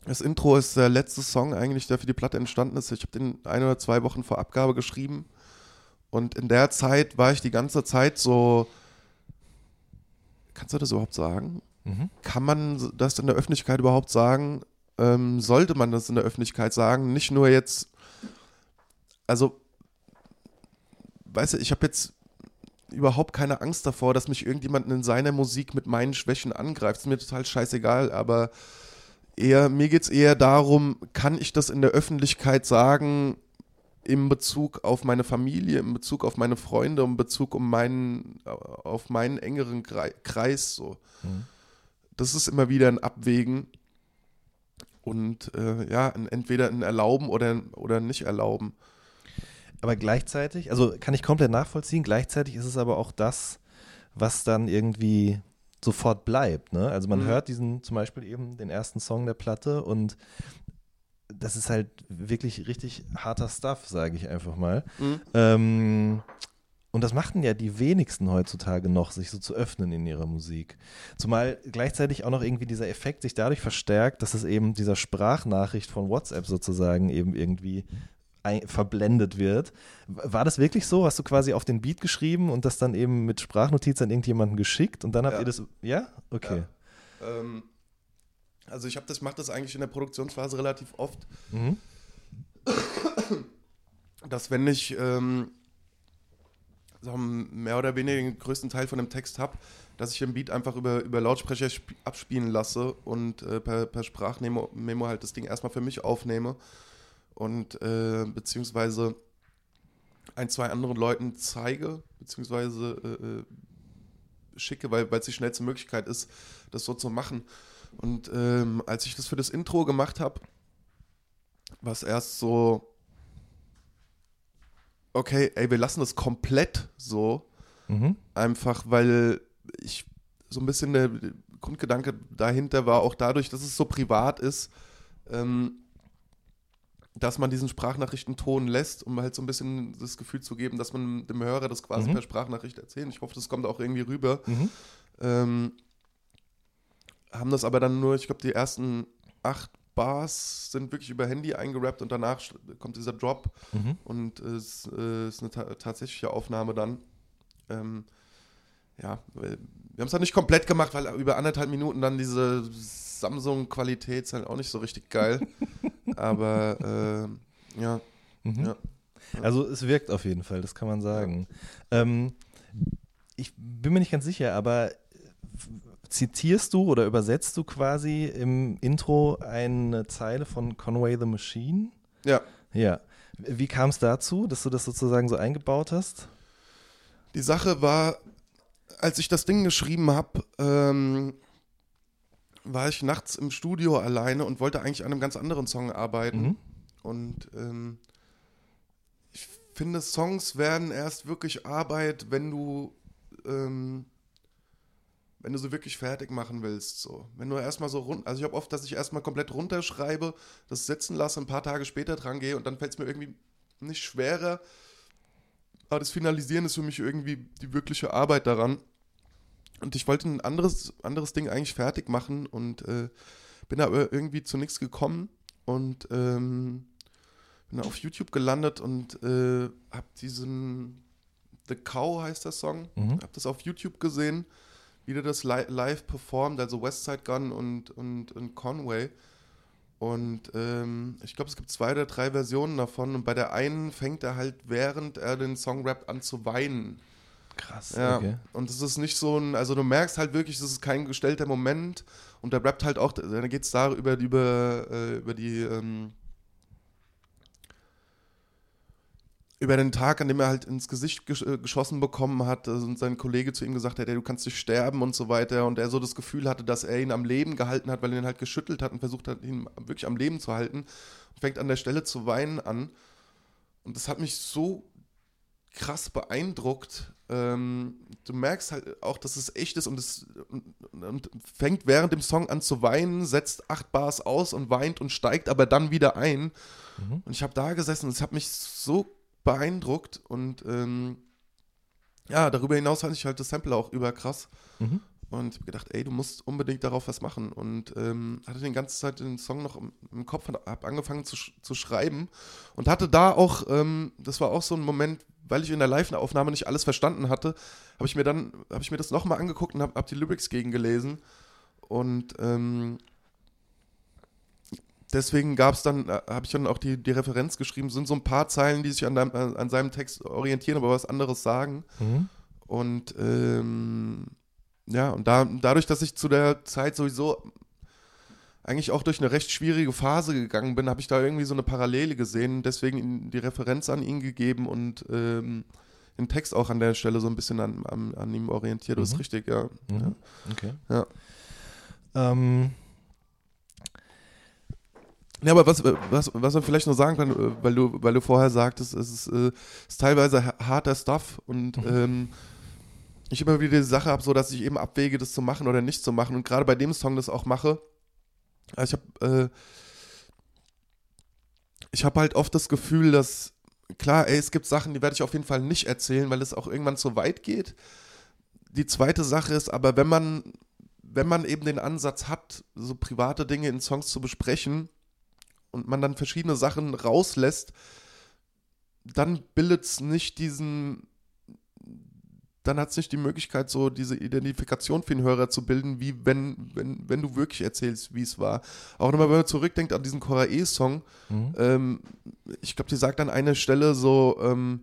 das Intro ist der letzte Song eigentlich, der für die Platte entstanden ist. Ich habe den ein oder zwei Wochen vor Abgabe geschrieben. Und in der Zeit war ich die ganze Zeit so. Kannst du das überhaupt sagen?
Mhm.
Kann man das in der Öffentlichkeit überhaupt sagen? Ähm, sollte man das in der Öffentlichkeit sagen? Nicht nur jetzt. Also, weißt du, ich habe jetzt überhaupt keine Angst davor, dass mich irgendjemand in seiner Musik mit meinen Schwächen angreift. Ist mir total scheißegal, aber eher, mir geht's eher darum, kann ich das in der Öffentlichkeit sagen, in Bezug auf meine Familie, in Bezug auf meine Freunde, in Bezug um meinen, auf meinen engeren Kreis so. Mhm. Das ist immer wieder ein Abwägen und äh, ja, entweder ein Erlauben oder, oder nicht erlauben.
Aber gleichzeitig, also kann ich komplett nachvollziehen, gleichzeitig ist es aber auch das, was dann irgendwie sofort bleibt. Ne? Also man mhm. hört diesen zum Beispiel eben den ersten Song der Platte und das ist halt wirklich richtig harter Stuff, sage ich einfach mal. Mhm. Ähm, und das machten ja die wenigsten heutzutage noch, sich so zu öffnen in ihrer Musik. Zumal gleichzeitig auch noch irgendwie dieser Effekt sich dadurch verstärkt, dass es eben dieser Sprachnachricht von WhatsApp sozusagen eben irgendwie verblendet wird. War das wirklich so? Hast du quasi auf den Beat geschrieben und das dann eben mit Sprachnotiz an irgendjemanden geschickt und dann habt ja. ihr das. Ja? Okay. Ja. Ähm,
also ich habe das, mache das eigentlich in der Produktionsphase relativ oft. Mhm. Dass wenn ich ähm, mehr oder weniger den größten Teil von dem Text habe, dass ich den Beat einfach über, über Lautsprecher abspielen lasse und äh, per, per Sprachmemo Memo halt das Ding erstmal für mich aufnehme und äh, beziehungsweise ein, zwei anderen Leuten zeige, beziehungsweise äh, äh schicke, weil es die schnellste Möglichkeit ist, das so zu machen. Und ähm, als ich das für das Intro gemacht habe, war es erst so, okay, ey, wir lassen das komplett so. Mhm. Einfach, weil ich so ein bisschen der Grundgedanke dahinter war, auch dadurch, dass es so privat ist, ähm, dass man diesen Sprachnachrichtenton lässt, um halt so ein bisschen das Gefühl zu geben, dass man dem Hörer das quasi mhm. per Sprachnachricht erzählt. Ich hoffe, das kommt auch irgendwie rüber. Mhm. Ähm, haben das aber dann nur, ich glaube, die ersten acht Bars sind wirklich über Handy eingerappt und danach kommt dieser Drop mhm. und es äh, ist eine ta tatsächliche Aufnahme dann. Ähm, ja, wir haben es halt nicht komplett gemacht, weil über anderthalb Minuten dann diese Samsung-Qualität ist halt auch nicht so richtig geil. [laughs] Aber äh, ja, mhm. ja,
Also es wirkt auf jeden Fall, das kann man sagen. Ähm, ich bin mir nicht ganz sicher, aber zitierst du oder übersetzt du quasi im Intro eine Zeile von Conway the Machine?
Ja.
Ja. Wie kam es dazu, dass du das sozusagen so eingebaut hast?
Die Sache war, als ich das Ding geschrieben habe, ähm, war ich nachts im Studio alleine und wollte eigentlich an einem ganz anderen Song arbeiten. Mhm. Und ähm, ich finde, Songs werden erst wirklich Arbeit, wenn du, ähm, wenn du sie wirklich fertig machen willst. So. Wenn du erstmal so rund, also ich habe oft, dass ich erstmal komplett runterschreibe, das setzen lasse, ein paar Tage später dran gehe und dann fällt es mir irgendwie nicht schwerer. Aber das Finalisieren ist für mich irgendwie die wirkliche Arbeit daran. Und ich wollte ein anderes, anderes Ding eigentlich fertig machen und äh, bin aber irgendwie zu nichts gekommen und ähm, bin auf YouTube gelandet und äh, habe diesen The Cow heißt der Song, mhm. habe das auf YouTube gesehen, wie der das li live performt, also Westside Gun und, und, und Conway. Und ähm, ich glaube, es gibt zwei oder drei Versionen davon. Und bei der einen fängt er halt, während er den Song rappt, an zu weinen.
Krass,
ja. okay. Und es ist nicht so ein, also du merkst halt wirklich, das ist kein gestellter Moment und der rappt halt auch, da geht es da über, über, äh, über die, ähm, über den Tag, an dem er halt ins Gesicht gesch äh, geschossen bekommen hat also, und sein Kollege zu ihm gesagt hat, hey, du kannst nicht sterben und so weiter und er so das Gefühl hatte, dass er ihn am Leben gehalten hat, weil er ihn halt geschüttelt hat und versucht hat, ihn wirklich am Leben zu halten und fängt an der Stelle zu weinen an und das hat mich so krass beeindruckt. Ähm, du merkst halt auch, dass es echt ist und es und, und fängt während dem Song an zu weinen, setzt acht Bars aus und weint und steigt aber dann wieder ein. Mhm. Und ich habe da gesessen und es hat mich so beeindruckt und ähm, ja, darüber hinaus fand ich halt das Sample auch überkrass. Mhm. Und ich habe gedacht, ey, du musst unbedingt darauf was machen. Und ähm, hatte die ganze Zeit den Song noch im, im Kopf, habe angefangen zu, zu schreiben und hatte da auch, ähm, das war auch so ein Moment, weil ich in der Live-Aufnahme nicht alles verstanden hatte, habe ich mir dann, habe ich mir das nochmal angeguckt und habe hab die Lyrics gegengelesen. Und ähm, deswegen gab es dann, äh, habe ich dann auch die, die Referenz geschrieben, sind so ein paar Zeilen, die sich an, deinem, äh, an seinem Text orientieren, aber was anderes sagen. Mhm. Und ähm, ja, und da, dadurch, dass ich zu der Zeit sowieso eigentlich auch durch eine recht schwierige Phase gegangen bin, habe ich da irgendwie so eine Parallele gesehen, deswegen die Referenz an ihn gegeben und ähm, den Text auch an der Stelle so ein bisschen an, an, an ihm orientiert. Das ist
Mhm.
richtig, ja.
Mhm.
ja.
Okay.
Ja.
Ähm,
Ja, aber was, was, was man vielleicht noch sagen kann, äh, weil du, weil du vorher sagtest, es ist, äh, ist teilweise ha- harter Stuff und
Mhm.
ähm, ich immer wieder die Sache habe, so dass ich eben abwäge, das zu machen oder nicht zu machen und gerade bei dem Song das auch mache. Also ich habe äh, ich habe halt oft das Gefühl, dass klar, ey, es gibt Sachen, die werde ich auf jeden Fall nicht erzählen, weil es auch irgendwann zu weit geht. Die zweite Sache ist aber, wenn man wenn man eben den Ansatz hat, so private Dinge in Songs zu besprechen und man dann verschiedene Sachen rauslässt, dann bildet es nicht diesen, dann hat es nicht die Möglichkeit, so diese Identifikation für den Hörer zu bilden, wie wenn, wenn, wenn du wirklich erzählst, wie es war. Auch nochmal, wenn man zurückdenkt an diesen Korae-Song,
mhm.
ähm, ich glaube, die sagt an einer Stelle so, ähm,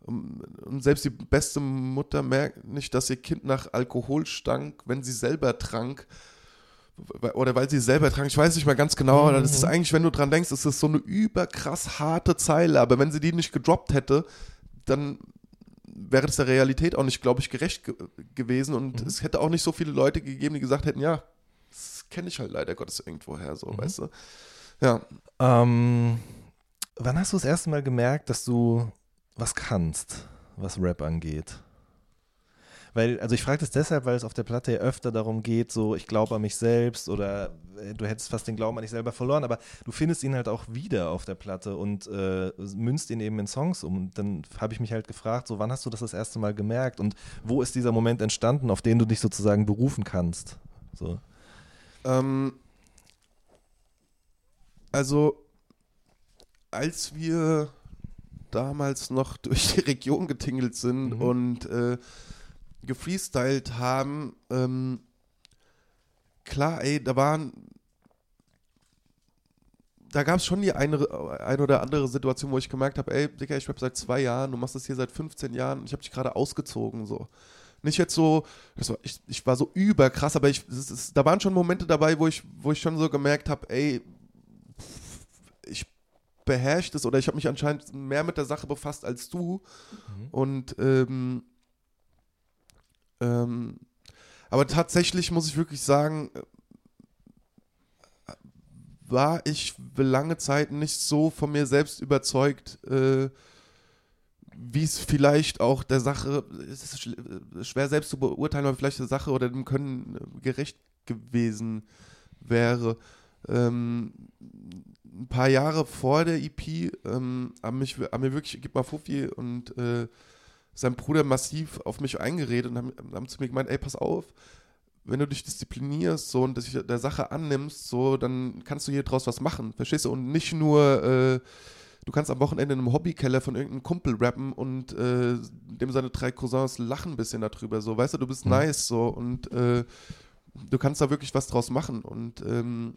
um- und selbst die beste Mutter merkt nicht, dass ihr Kind nach Alkohol stank, wenn sie selber trank. Oder weil sie selber trank. Ich weiß nicht mal ganz genau, aber das ist
Mhm.
eigentlich, wenn du dran denkst, das ist so eine überkrass harte Zeile. Aber wenn sie die nicht gedroppt hätte, dann wäre das der Realität auch nicht, glaube ich, gerecht ge gewesen. Und
Mhm.
es hätte auch nicht so viele Leute gegeben, die gesagt hätten, ja, das kenne ich halt leider Gottes irgendwoher, so,
Mhm.
weißt du. Ja.
Ähm, wann hast du das erste Mal gemerkt, dass du was kannst, was Rap angeht? Weil, also ich frage das deshalb, weil es auf der Platte ja öfter darum geht, so ich glaube an mich selbst oder äh, du hättest fast den Glauben an dich selber verloren, aber du findest ihn halt auch wieder auf der Platte und äh, münzt ihn eben in Songs um. Und dann habe ich mich halt gefragt, so wann hast du das das erste Mal gemerkt und wo ist dieser Moment entstanden, auf den du dich sozusagen berufen kannst? So.
Ähm, also, als wir damals noch [laughs] durch die Region getingelt sind
Mhm.
und äh, gefreestylt haben, ähm, klar, ey, da waren. Da gab es schon die eine, eine oder andere Situation, wo ich gemerkt habe, ey, Digga, ich rap seit zwei Jahren, du machst das hier seit 15 Jahren und ich habe dich gerade ausgezogen, so. Nicht jetzt so, war, ich, ich war so überkrass, aber ich, es ist, da waren schon Momente dabei, wo ich, wo ich schon so gemerkt habe, ey, ich beherrsche das oder ich habe mich anscheinend mehr mit der Sache befasst als du.
Mhm.
Und ähm, ähm, aber tatsächlich muss ich wirklich sagen, äh, war ich lange Zeit nicht so von mir selbst überzeugt, äh, wie es vielleicht auch der Sache, es ist schl- schwer selbst zu beurteilen, aber vielleicht der Sache oder dem Können äh, gerecht gewesen wäre. Ähm, ein paar Jahre vor der EP ähm, haben, mich, haben mir wirklich, gib mal Fuffi und äh, sein Bruder massiv auf mich eingeredet und haben, haben zu mir gemeint, ey, pass auf, wenn du dich disziplinierst so und dich der Sache annimmst, so, dann kannst du hier draus was machen, verstehst du? Und nicht nur, äh, du kannst am Wochenende in einem Hobbykeller von irgendeinem Kumpel rappen und äh, dem seine drei Cousins lachen ein bisschen darüber, so, weißt du, du bist
Mhm.
nice, so, und äh, du kannst da wirklich was draus machen und ähm,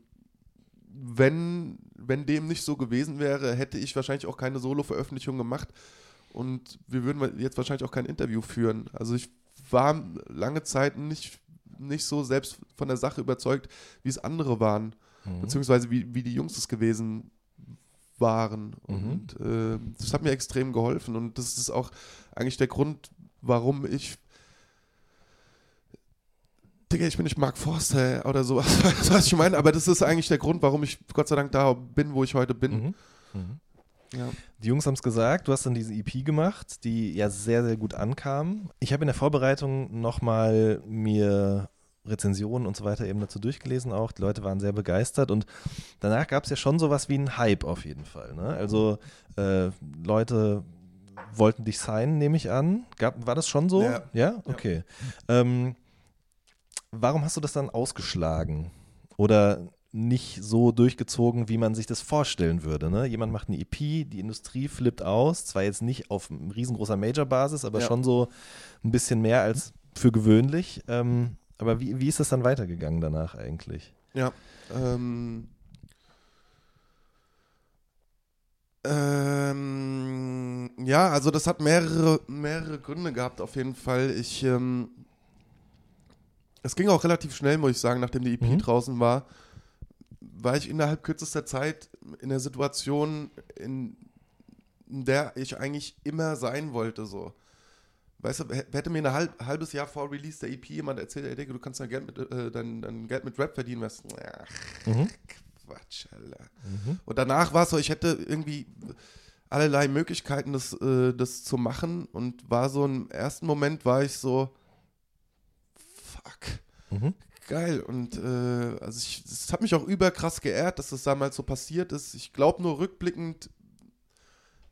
wenn, wenn dem nicht so gewesen wäre, hätte ich wahrscheinlich auch keine Solo-Veröffentlichung gemacht und wir würden jetzt wahrscheinlich auch kein Interview führen. Also ich war lange Zeit nicht, nicht so selbst von der Sache überzeugt, wie es andere waren,
Mhm.
beziehungsweise wie, wie die Jungs es gewesen waren.
Mhm.
Und äh, das hat mir extrem geholfen und das ist auch eigentlich der Grund, warum ich Digga, ich bin nicht Mark Forster oder sowas, [laughs] was ich meine? Aber das ist eigentlich der Grund, warum ich Gott sei Dank da bin, wo ich heute bin.
Mhm. Mhm.
Ja.
Die Jungs haben es gesagt, du hast dann diese EP gemacht, die ja sehr, sehr gut ankam. Ich habe in der Vorbereitung nochmal mir Rezensionen und so weiter eben dazu durchgelesen auch. Die Leute waren sehr begeistert und danach gab es ja schon sowas wie einen Hype auf jeden Fall. Ne? Also äh, Leute wollten dich signen, nehme ich an. Gab, war das schon so?
Ja.
Ja? Okay. Ähm, warum hast du das dann ausgeschlagen? Oder nicht so durchgezogen, wie man sich das vorstellen würde. Ne? Jemand macht eine EP, die Industrie flippt aus, zwar jetzt nicht auf riesengroßer Major-Basis, aber
Ja.
schon so ein bisschen mehr als für gewöhnlich. Ähm, aber wie, wie ist das dann weitergegangen danach eigentlich?
Ja. Ähm, ähm, ja, also das hat mehrere, mehrere Gründe gehabt auf jeden Fall. Ich, ähm, es ging auch relativ schnell, muss ich sagen, nachdem die EP
Mhm.
draußen war. War ich innerhalb kürzester Zeit in der Situation, in, der ich eigentlich immer sein wollte, so. Weißt du, hätte mir ein halb, halbes Jahr vor Release der EP jemand erzählt, ey, Digga, du kannst dein Geld mit, äh, dein, dein Geld mit Rap verdienen, du, ach, mhm. Quatsch, Alter. Mhm. Und danach war es so, ich hätte irgendwie allerlei Möglichkeiten, das, äh, das zu machen und war so im ersten Moment war ich so, fuck, mhm. Geil. Und äh, also ich, das hat mich auch überkrass geehrt, dass das damals so passiert ist. Ich glaube nur rückblickend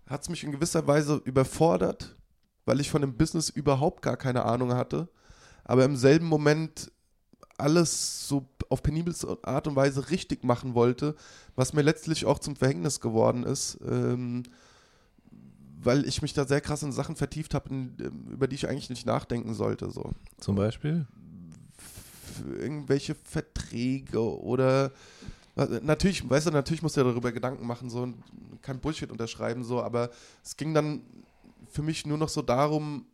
hat es mich in gewisser Weise überfordert, weil ich von dem Business überhaupt gar keine Ahnung hatte. Aber im selben Moment alles so auf penibelste Art und Weise richtig machen wollte, was mir letztlich auch zum Verhängnis geworden ist, ähm, weil ich mich da sehr krass in Sachen vertieft habe, über die ich eigentlich nicht nachdenken sollte. So.
Zum Beispiel?
Irgendwelche Verträge oder natürlich, weißt du, natürlich musst du ja darüber Gedanken machen, so kein Bullshit unterschreiben, so, aber es ging dann für mich nur noch so darum,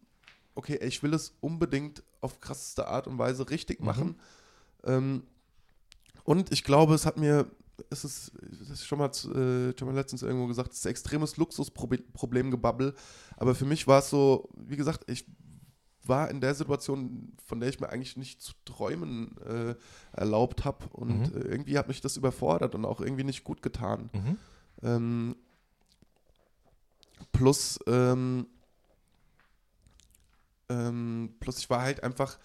okay, ich will es unbedingt auf krasseste Art und Weise richtig mhm. machen. Mhm. Ähm, und ich glaube, es hat mir, es ist, das ist schon mal, äh, schon mal letztens irgendwo gesagt, es ist ein extremes Luxusproblem gebabbel. Aber für mich war es so, wie gesagt, ich war in der Situation, von der ich mir eigentlich nicht zu träumen äh, erlaubt habe. Und mhm. äh, irgendwie hat mich das überfordert und auch irgendwie nicht gut getan. Mhm. Ähm, plus, ähm, ähm, plus ich war halt einfach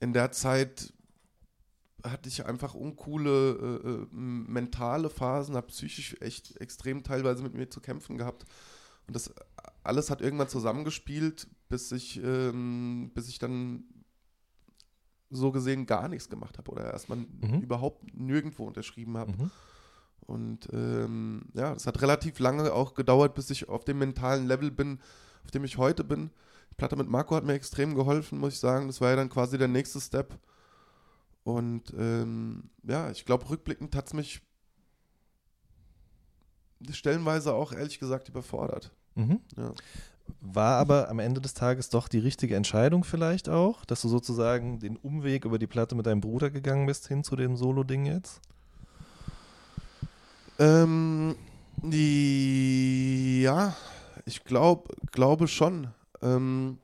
in der Zeit hatte ich einfach uncoole äh, äh mentale Phasen, habe psychisch echt extrem teilweise mit mir zu kämpfen gehabt. Und das alles hat irgendwann zusammengespielt, bis ich, ähm, bis ich dann so gesehen gar nichts gemacht habe oder erstmal mhm. überhaupt nirgendwo unterschrieben habe. Mhm. Und ähm, ja, es hat relativ lange auch gedauert, bis ich auf dem mentalen Level bin, auf dem ich heute bin. Die Platte mit Marco hat mir extrem geholfen, muss ich sagen. Das war ja dann quasi der nächste Step. Und ähm, ja, ich glaube, rückblickend hat es mich stellenweise auch ehrlich gesagt überfordert. Mhm.
Ja. War aber am Ende des Tages doch die richtige Entscheidung vielleicht auch, dass du sozusagen den Umweg über die Platte mit deinem Bruder gegangen bist hin zu dem Solo-Ding jetzt?
Ähm, die, ja, ich glaube glaube schon. Ähm,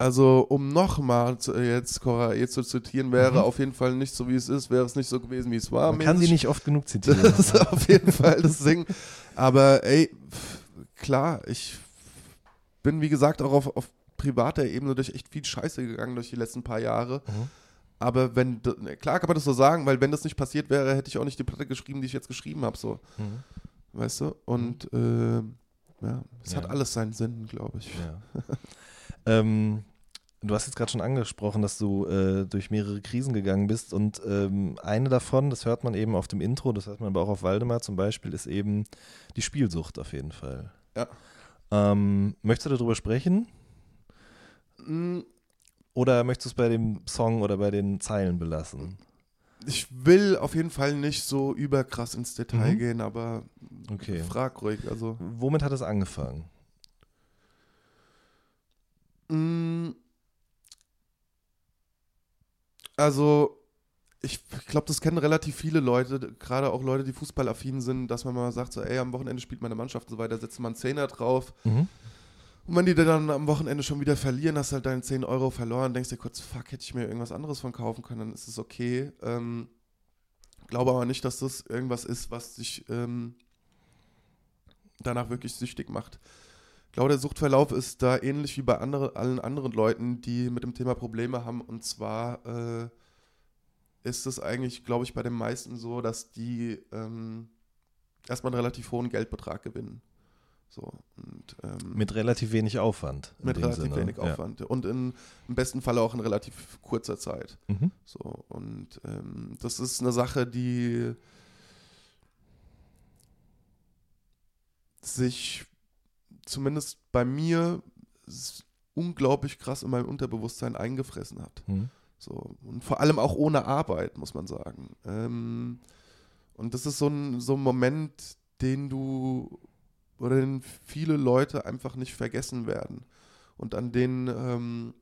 also, um nochmal jetzt Cora E zu zitieren, wäre mhm. auf jeden Fall nicht so, wie es ist, wäre es nicht so gewesen, wie es war.
Man kann sie nicht oft genug zitieren. [laughs]
Das ist auf jeden Fall das Ding. Aber ey, klar, ich bin, wie gesagt, auch auf, auf privater Ebene durch echt viel Scheiße gegangen durch die letzten paar Jahre. Mhm. Aber wenn, ne, klar kann man das so sagen, weil wenn das nicht passiert wäre, hätte ich auch nicht die Platte geschrieben, die ich jetzt geschrieben habe, so. Mhm. Weißt du? Und äh, ja, es ja. hat alles seinen Sinn, glaube ich. Ja. [laughs]
ähm, du hast jetzt gerade schon angesprochen, dass du äh, durch mehrere Krisen gegangen bist und ähm, eine davon, das hört man eben auf dem Intro, das hört man aber auch auf Waldemar zum Beispiel, ist eben die Spielsucht auf jeden Fall.
Ja.
Ähm, möchtest du darüber sprechen? Mhm. Oder möchtest du es bei dem Song oder bei den Zeilen belassen?
Ich will auf jeden Fall nicht so überkrass ins Detail mhm. gehen, aber okay. frag ruhig. Also.
Womit hat es angefangen?
Mm. Also, ich glaube, das kennen relativ viele Leute, gerade auch Leute, die fußballaffin sind, dass man mal sagt, so, ey, am Wochenende spielt meine Mannschaft und so weiter, setzt man einen Zehner drauf. Mhm. Und wenn die dann am Wochenende schon wieder verlieren, hast du halt deine 10 Euro verloren, denkst dir kurz, fuck, hätte ich mir irgendwas anderes von kaufen können, dann ist es okay. Ähm, glaube aber nicht, dass das irgendwas ist, was dich ähm, danach wirklich süchtig macht. Ich glaube, der Suchtverlauf ist da ähnlich wie bei andere, allen anderen Leuten, die mit dem Thema Probleme haben. Und zwar äh, ist es eigentlich, glaube ich, bei den meisten so, dass die ähm, erstmal einen relativ hohen Geldbetrag gewinnen. So, und,
ähm, mit relativ wenig Aufwand.
Mit relativ Sinne. wenig Aufwand. Ja. Und in, im besten Fall auch in relativ kurzer Zeit. Mhm. So, und ähm, das ist eine Sache, die sich zumindest bei mir unglaublich krass in meinem Unterbewusstsein eingefressen hat. Mhm. So, und vor allem auch ohne Arbeit, muss man sagen. Ähm, und das ist so ein, so ein Moment, den du oder den viele Leute einfach nicht vergessen werden und an denen ähm,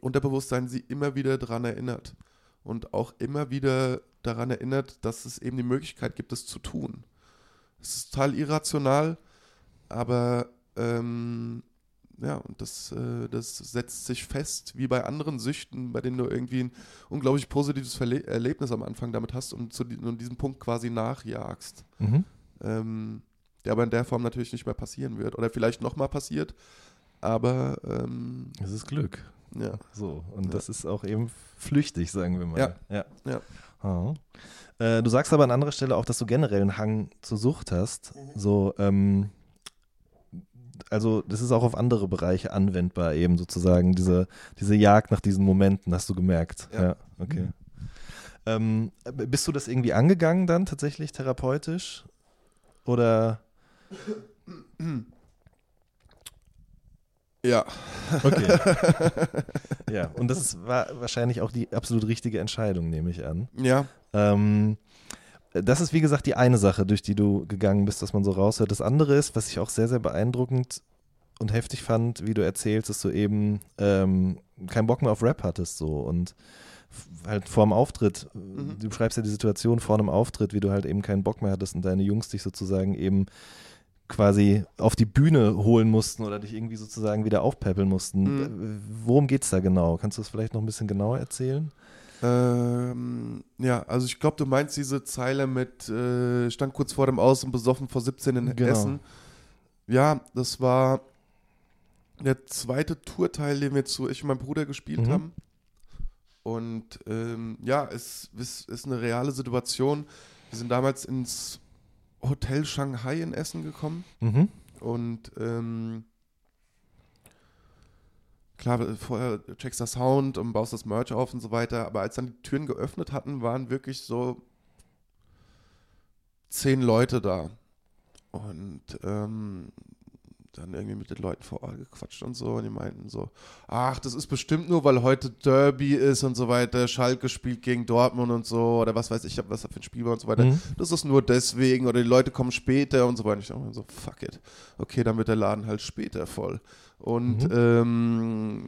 Unterbewusstsein sie immer wieder daran erinnert und auch immer wieder daran erinnert, dass es eben die Möglichkeit gibt, es zu tun. Es ist total irrational, aber ähm, ja, und das, äh, das setzt sich fest, wie bei anderen Süchten, bei denen du irgendwie ein unglaublich positives Verle Erlebnis am Anfang damit hast und zu und diesem Punkt quasi nachjagst. Mhm. Ähm, der aber in der Form natürlich nicht mehr passieren wird. Oder vielleicht nochmal passiert, aber ähm,
es ist Glück.
Ja.
So, und ja. das ist auch eben flüchtig, sagen wir mal.
Ja. ja. ja.
Oh. Äh, du sagst aber an anderer Stelle auch, dass du generell einen Hang zur Sucht hast. Mhm. So, ähm, also das ist auch auf andere Bereiche anwendbar, eben sozusagen, diese, diese Jagd nach diesen Momenten, hast du gemerkt. Ja, ja okay. Mhm. Ähm, bist du das irgendwie angegangen dann tatsächlich therapeutisch? Oder?
Ja.
Okay. [laughs] ja, und das war wahrscheinlich auch die absolut richtige Entscheidung, nehme ich an.
Ja.
Ähm, das ist wie gesagt die eine Sache, durch die du gegangen bist, dass man so raushört. Das andere ist, was ich auch sehr, sehr beeindruckend und heftig fand, wie du erzählst, dass du eben ähm, keinen Bock mehr auf Rap hattest so und halt vor dem Auftritt, mhm. du beschreibst ja die Situation vor einem Auftritt, wie du halt eben keinen Bock mehr hattest und deine Jungs dich sozusagen eben quasi auf die Bühne holen mussten oder dich irgendwie sozusagen wieder aufpäppeln mussten. Mhm. Worum geht es da genau? Kannst du das vielleicht noch ein bisschen genauer erzählen?
Ähm, ja, also ich glaube, du meinst diese Zeile mit äh, stand kurz vor dem Aus und besoffen vor 17 in genau. Essen. Ja, das war der zweite Tourteil, den wir zu ich und mein Bruder gespielt mhm. haben. Und ähm, ja, es, es ist eine reale Situation. Wir sind damals ins Hotel Shanghai in Essen gekommen. Mhm. Und ähm, klar, vorher checkst du Sound und baust das Merch auf und so weiter. Aber als dann die Türen geöffnet hatten, waren wirklich so zehn Leute da. Und ähm, dann irgendwie mit den Leuten vor Ort gequatscht und so. Und die meinten so, ach, das ist bestimmt nur, weil heute Derby ist und so weiter. Schalke spielt gegen Dortmund und so. Oder was weiß ich, was da für ein Spiel war und so weiter. Mhm. Das ist nur deswegen. Oder die Leute kommen später und so weiter. Und ich dachte mir so, fuck it. Okay, dann wird der Laden halt später voll. Und mhm. ähm,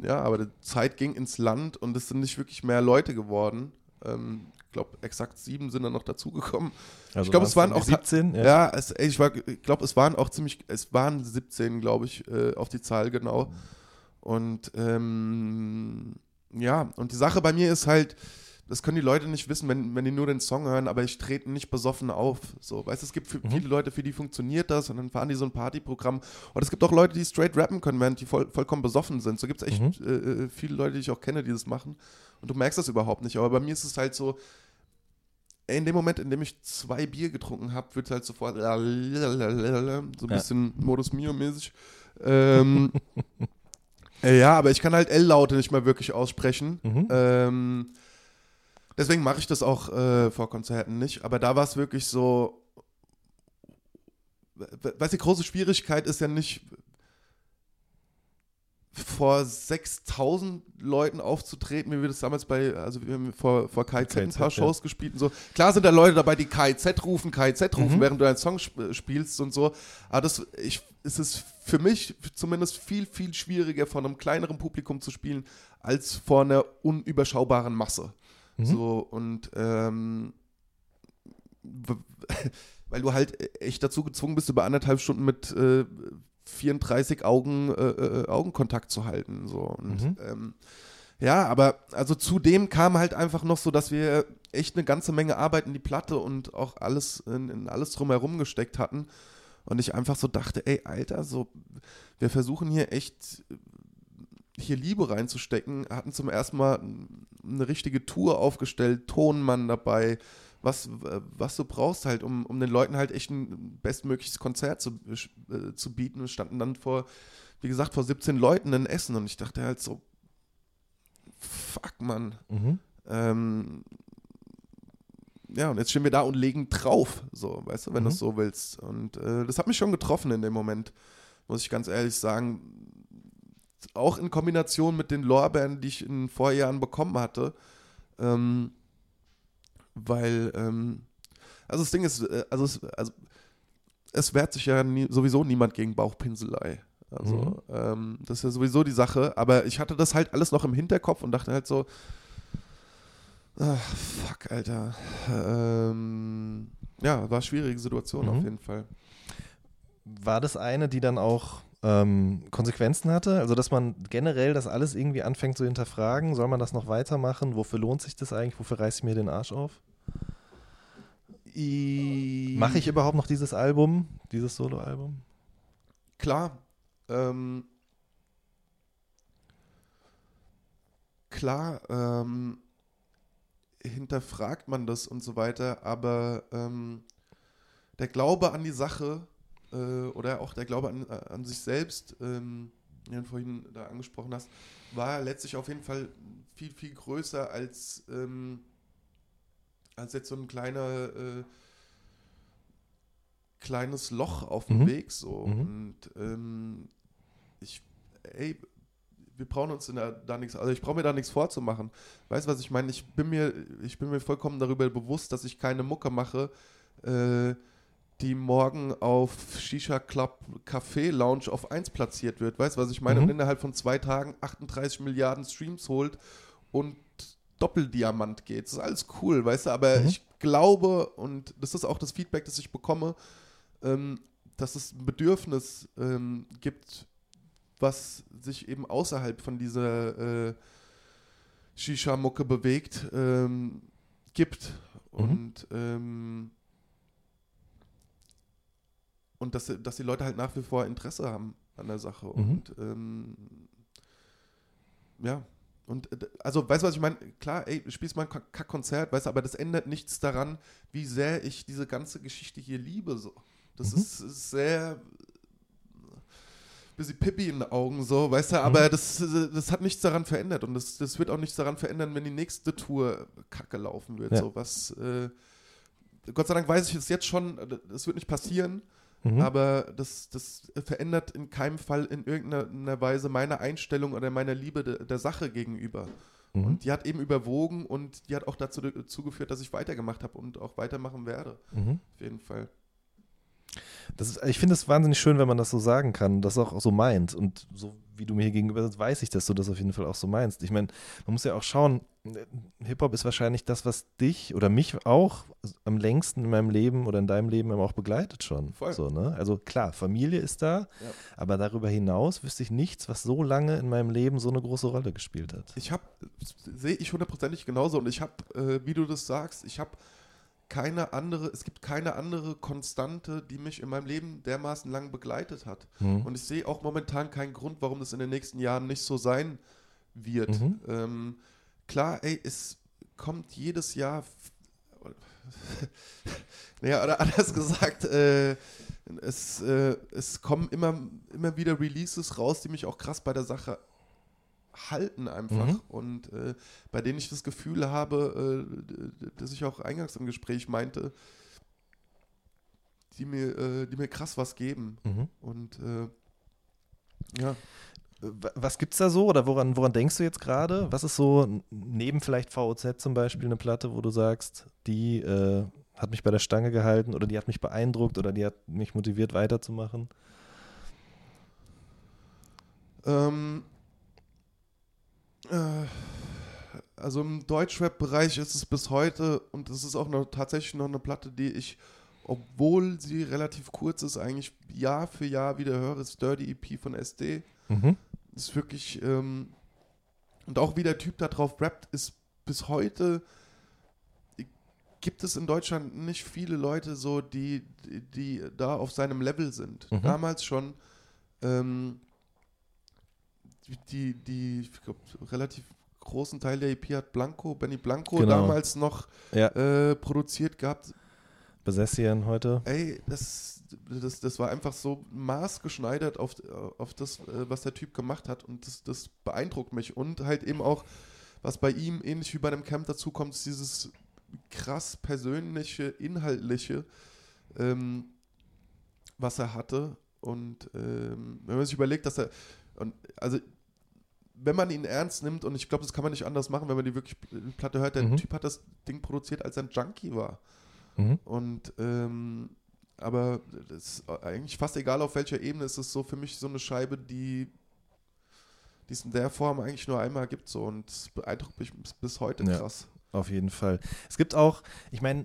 ja, aber die Zeit ging ins Land und es sind nicht wirklich mehr Leute geworden. Ähm, ich glaube, exakt sieben sind dann noch dazugekommen. Also ich glaube, es waren auch
17.
Ja, ja es, ich, ich glaube, es waren auch ziemlich, es waren 17, glaube ich, äh, auf die Zahl genau. Und ähm, ja, und die Sache bei mir ist halt, das können die Leute nicht wissen, wenn, wenn die nur den Song hören, aber ich trete nicht besoffen auf. So, weißt du, es gibt mhm. viele Leute, für die funktioniert das und dann fahren die so ein Partyprogramm. Und es gibt auch Leute, die straight rappen können, während die voll, vollkommen besoffen sind. So gibt es echt mhm. äh, äh, viele Leute, die ich auch kenne, die das machen. Und du merkst das überhaupt nicht. Aber bei mir ist es halt so, in dem Moment, in dem ich zwei Bier getrunken habe, wird es halt sofort so ein bisschen ja. Modus Mio-mäßig. Ähm, [laughs] ja, aber ich kann halt L-Laute nicht mehr wirklich aussprechen. Mhm. Ähm, Deswegen mache ich das auch äh, vor Konzerten nicht. Aber da war es wirklich so. Weißt du, die große Schwierigkeit ist ja nicht vor 6000 Leuten aufzutreten, wie wir das damals bei, also wir haben vor, vor KIZ, ein paar Shows ja. gespielt und so. Klar sind da Leute dabei, die KIZ rufen, KIZ rufen, mhm. während du einen Song sp spielst und so. Aber das, ich, es ist für mich zumindest viel, viel schwieriger, vor einem kleineren Publikum zu spielen, als vor einer unüberschaubaren Masse. Mhm. So, und ähm, [laughs] weil du halt echt dazu gezwungen bist, über anderthalb Stunden mit äh, 34 Augen äh, äh, Augenkontakt zu halten. So. Und mhm. ähm, ja, aber also zudem kam halt einfach noch so, dass wir echt eine ganze Menge Arbeit in die Platte und auch alles in, in alles drumherum gesteckt hatten. Und ich einfach so dachte, ey, Alter, so, wir versuchen hier echt hier Liebe reinzustecken, hatten zum ersten Mal eine richtige Tour aufgestellt, Tonmann dabei, was, was du brauchst halt, um, um den Leuten halt echt ein bestmögliches Konzert zu, äh, zu bieten. Wir standen dann vor, wie gesagt, vor 17 Leuten in Essen und ich dachte halt so, fuck, Mann. Mhm. Ähm, ja, und jetzt stehen wir da und legen drauf, so, weißt du, wenn mhm. du es so willst. Und äh, das hat mich schon getroffen in dem Moment, muss ich ganz ehrlich sagen auch in Kombination mit den Lorbeeren, die ich in den Vorjahren bekommen hatte. Ähm, weil, ähm, also das Ding ist, äh, also es, also es wehrt sich ja nie, sowieso niemand gegen Bauchpinselei. Also, mhm. ähm, das ist ja sowieso die Sache. Aber ich hatte das halt alles noch im Hinterkopf und dachte halt so, Ach, fuck, Alter. Ähm, ja, war eine schwierige Situation
Mhm.
auf jeden Fall.
War das eine, die dann auch ähm, Konsequenzen hatte? Also, dass man generell das alles irgendwie anfängt zu hinterfragen? Soll man das noch weitermachen? Wofür lohnt sich das eigentlich? Wofür reiße ich mir den Arsch auf? Mache ich überhaupt noch dieses Album, dieses Soloalbum?
Klar. Ähm, klar ähm, hinterfragt man das und so weiter, aber ähm, der Glaube an die Sache äh, oder auch der Glaube an, an sich selbst, ähm, den du vorhin da angesprochen hast, war letztlich auf jeden Fall viel, viel größer als, ähm, als jetzt so ein kleiner äh, kleines Loch auf dem
Mhm.
Weg so.
Mhm.
Und ähm, ich, ey, wir brauchen uns der, da nichts, also ich brauche mir da nichts vorzumachen. Weißt du, was ich meine? Ich bin mir, ich bin mir vollkommen darüber bewusst, dass ich keine Mucke mache, äh, die morgen auf Shisha Club Café Lounge auf 1 platziert wird. Weißt du, was ich meine?
Mhm.
Und innerhalb von zwei Tagen 38 Milliarden Streams holt und Doppeldiamant geht. Das ist alles cool, weißt du, aber
Mhm.
ich glaube, und das ist auch das Feedback, das ich bekomme, ähm, dass es ein Bedürfnis ähm, gibt, was sich eben außerhalb von dieser äh, Shisha-Mucke bewegt, ähm, gibt.
Mhm.
Und, ähm, und dass, dass die Leute halt nach wie vor Interesse haben an der Sache.
Mhm.
Und ähm, ja. Und äh, also, weißt du, was ich meine? Klar, ey, du spielst mal ein Ka- Kack-Konzert, weißt du, aber das ändert nichts daran, wie sehr ich diese ganze Geschichte hier liebe. So. Das
Mhm.
ist, ist sehr bisschen Pippi in den Augen, so, weißt du,
Mhm.
aber das, das hat nichts daran verändert und das, das wird auch nichts daran verändern, wenn die nächste Tour kacke laufen wird.
Ja.
So, was, äh, Gott sei Dank weiß ich es jetzt schon, das wird nicht passieren,
Mhm.
aber das, das verändert in keinem Fall in irgendeiner Weise meine Einstellung oder meine Liebe de, der Sache gegenüber.
Mhm.
Und die hat eben überwogen und die hat auch dazu, dazu geführt, dass ich weitergemacht habe und auch weitermachen werde.
Mhm.
Auf jeden Fall.
Das ist, ich finde es wahnsinnig schön, wenn man das so sagen kann, das auch so meint. Und so wie du mir hier gegenüber sitzt, weiß ich, dass du das auf jeden Fall auch so meinst. Ich meine, man muss ja auch schauen, äh, Hip-Hop ist wahrscheinlich das, was dich oder mich auch am längsten in meinem Leben oder in deinem Leben auch begleitet schon.
Voll.
So, ne? Also klar, Familie ist da,
Ja.
aber darüber hinaus wüsste ich nichts, was so lange in meinem Leben so eine große Rolle gespielt hat.
Ich habe, sehe ich hundertprozentig genauso und ich habe, äh, wie du das sagst, ich habe keine andere, es gibt keine andere Konstante, die mich in meinem Leben dermaßen lang begleitet hat.
Mhm.
Und ich sehe auch momentan keinen Grund, warum das in den nächsten Jahren nicht so sein wird.
Mhm.
Ähm, klar, ey, es kommt jedes Jahr, [laughs] naja, oder anders gesagt, äh, es, äh, es kommen immer, immer wieder Releases raus, die mich auch krass bei der Sache halten einfach
Mhm.
und äh, bei denen ich das Gefühl habe, äh, dass ich auch eingangs im Gespräch meinte, die mir, äh, die mir krass was geben
Mhm.
und äh, ja.
Was gibt's da so oder woran, woran denkst du jetzt gerade? Was ist so neben vielleicht VOZ zum Beispiel eine Platte, wo du sagst, die äh, hat mich bei der Stange gehalten oder die hat mich beeindruckt oder die hat mich motiviert weiterzumachen?
Ähm, äh, also im Deutschrap-Bereich ist es bis heute, und es ist auch noch, tatsächlich noch eine Platte, die ich, obwohl sie relativ kurz ist, eigentlich Jahr für Jahr wieder höre, ist Dirty EP von SD.
Mhm.
Ist wirklich, ähm, und auch wie der Typ da drauf rappt, ist bis heute, gibt es in Deutschland nicht viele Leute so, die, die, die da auf seinem Level sind.
Mhm.
Damals schon, ähm, die, die, ich glaube, relativ großen Teil der EP hat Blanco, Benny Blanco
Genau.
damals noch
Ja,
äh, produziert gehabt.
Besessian heute.
Ey, das, das, das war einfach so maßgeschneidert auf, auf das, äh, was der Typ gemacht hat und das, das beeindruckt mich. Und halt eben auch, was bei ihm ähnlich wie bei dem Camp dazu kommt, ist dieses krass persönliche, inhaltliche, ähm, was er hatte. Und ähm, wenn man sich überlegt, dass er, und, also wenn man ihn ernst nimmt, und ich glaube, das kann man nicht anders machen, wenn man die wirklich die Platte hört, der
Mhm.
Typ hat das Ding produziert, als er ein Junkie war.
Mhm.
Und ähm, aber das ist eigentlich fast egal auf welcher Ebene ist es so für mich so eine Scheibe, die die es in der Form eigentlich nur einmal gibt so und es beeindruckt mich bis- bis heute
Ja.
krass.
Auf jeden Fall. Es gibt auch, ich meine,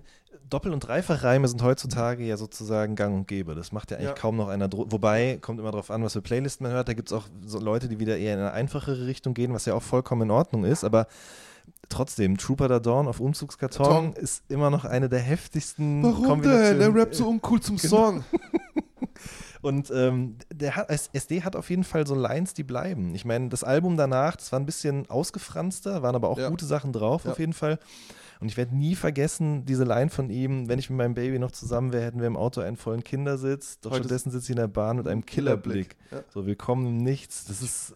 Doppel- und Dreifachreime sind heutzutage ja sozusagen gang und gäbe. Das macht ja eigentlich
Ja.
kaum noch einer. dro- Wobei, kommt immer darauf an, was für Playlisten man hört. Da gibt es auch so Leute, die wieder eher in eine einfachere Richtung gehen, was ja auch vollkommen in Ordnung ist. Aber trotzdem, Trooper da Dawn auf Umzugskarton
Karton.
ist immer noch eine der heftigsten
Warum denn?
Kombinationen.
Der rappt so uncool zum
Genau.
Song. [laughs]
Und ähm, der hat, SD hat auf jeden Fall so Lines, die bleiben. Ich meine, das Album danach, das war ein bisschen ausgefranster, waren aber auch
Ja.
gute Sachen drauf
Ja.
auf jeden Fall. Und ich werde nie vergessen, diese Line von ihm, wenn ich mit meinem Baby noch zusammen wäre, hätten wir im Auto einen vollen Kindersitz. Doch
Heute
stattdessen sitze ich in der Bahn mit einem Killerblick.
Ja.
So, willkommen im Nichts. Das ist.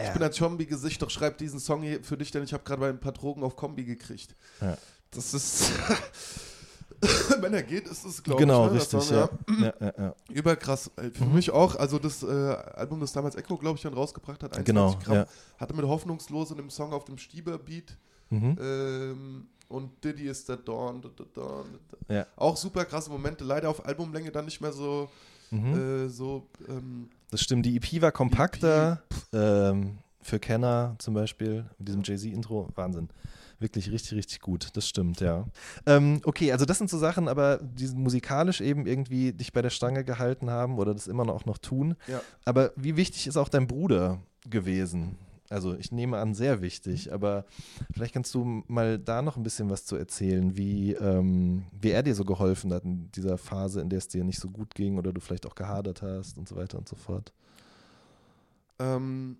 Ich bin ein Zombie-Gesicht, doch schreib diesen Song hier für dich, denn ich habe gerade ein paar Drogen auf Kombi gekriegt.
Ja.
Das ist. [laughs] Wenn er geht, ist es, glaube
genau,
ich. ne, der
richtig,
Song,
ja. ja, ja.
Überkrass. Für
Mhm.
mich auch. Also das äh, Album, das damals Echo, glaube ich, dann rausgebracht hat, 21
Genau,
Gramm,
ja.
hatte mit Hoffnungslos und dem Song auf dem Stieber-Beat
Mhm.
ähm, und Diddy ist der Dawn. Da, da, da,
Ja.
Auch super krasse Momente. Leider auf Albumlänge dann nicht mehr so.
Mhm.
Äh, so ähm,
Das stimmt, die EP war kompakter. Ähm, für Kenner zum Beispiel, mit diesem Jay-Z-Intro, Wahnsinn. Wirklich richtig, richtig gut. Das stimmt, ja. Ähm, okay, also das sind so Sachen, aber die musikalisch eben irgendwie dich bei der Stange gehalten haben oder das immer noch, auch noch tun.
Ja.
Aber wie wichtig ist auch dein Bruder gewesen? Also ich nehme an, sehr wichtig, aber vielleicht kannst du mal da noch ein bisschen was zu erzählen, wie, ähm, wie er dir so geholfen hat in dieser Phase, in der es dir nicht so gut ging oder du vielleicht auch gehadert hast und so weiter und so fort.
Ähm,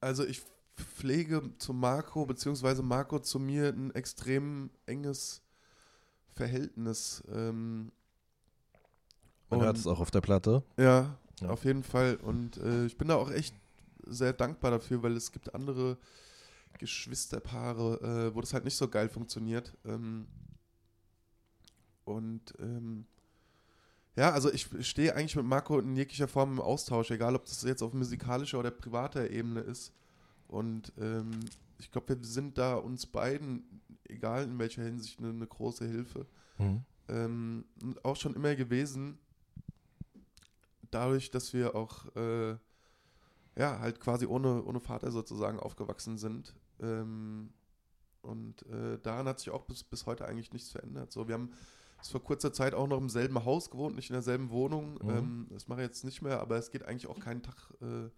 also ich pflege zu Marco, beziehungsweise Marco zu mir ein extrem enges Verhältnis. Ähm,
Man
und-
hört es auch auf der Platte.
Ja,
Ja.
auf jeden Fall. Und äh, ich bin da auch echt sehr dankbar dafür, weil es gibt andere Geschwisterpaare, äh, wo das halt nicht so geil funktioniert. Ähm, und ähm, ja, also ich stehe eigentlich mit Marco in jeglicher Form im Austausch, egal ob das jetzt auf musikalischer oder privater Ebene ist. Und ähm, ich glaube, wir sind da uns beiden, egal in welcher Hinsicht, eine, eine große Hilfe
Mhm.
ähm, und auch schon immer gewesen, dadurch, dass wir auch äh, ja halt quasi ohne, ohne Vater sozusagen aufgewachsen sind. Ähm, und äh, daran hat sich auch bis, bis heute eigentlich nichts verändert. So, wir haben es vor kurzer Zeit auch noch im selben Haus gewohnt, nicht in derselben Wohnung.
Mhm.
Ähm, das mache ich jetzt nicht mehr, aber es geht eigentlich auch keinen Tag äh,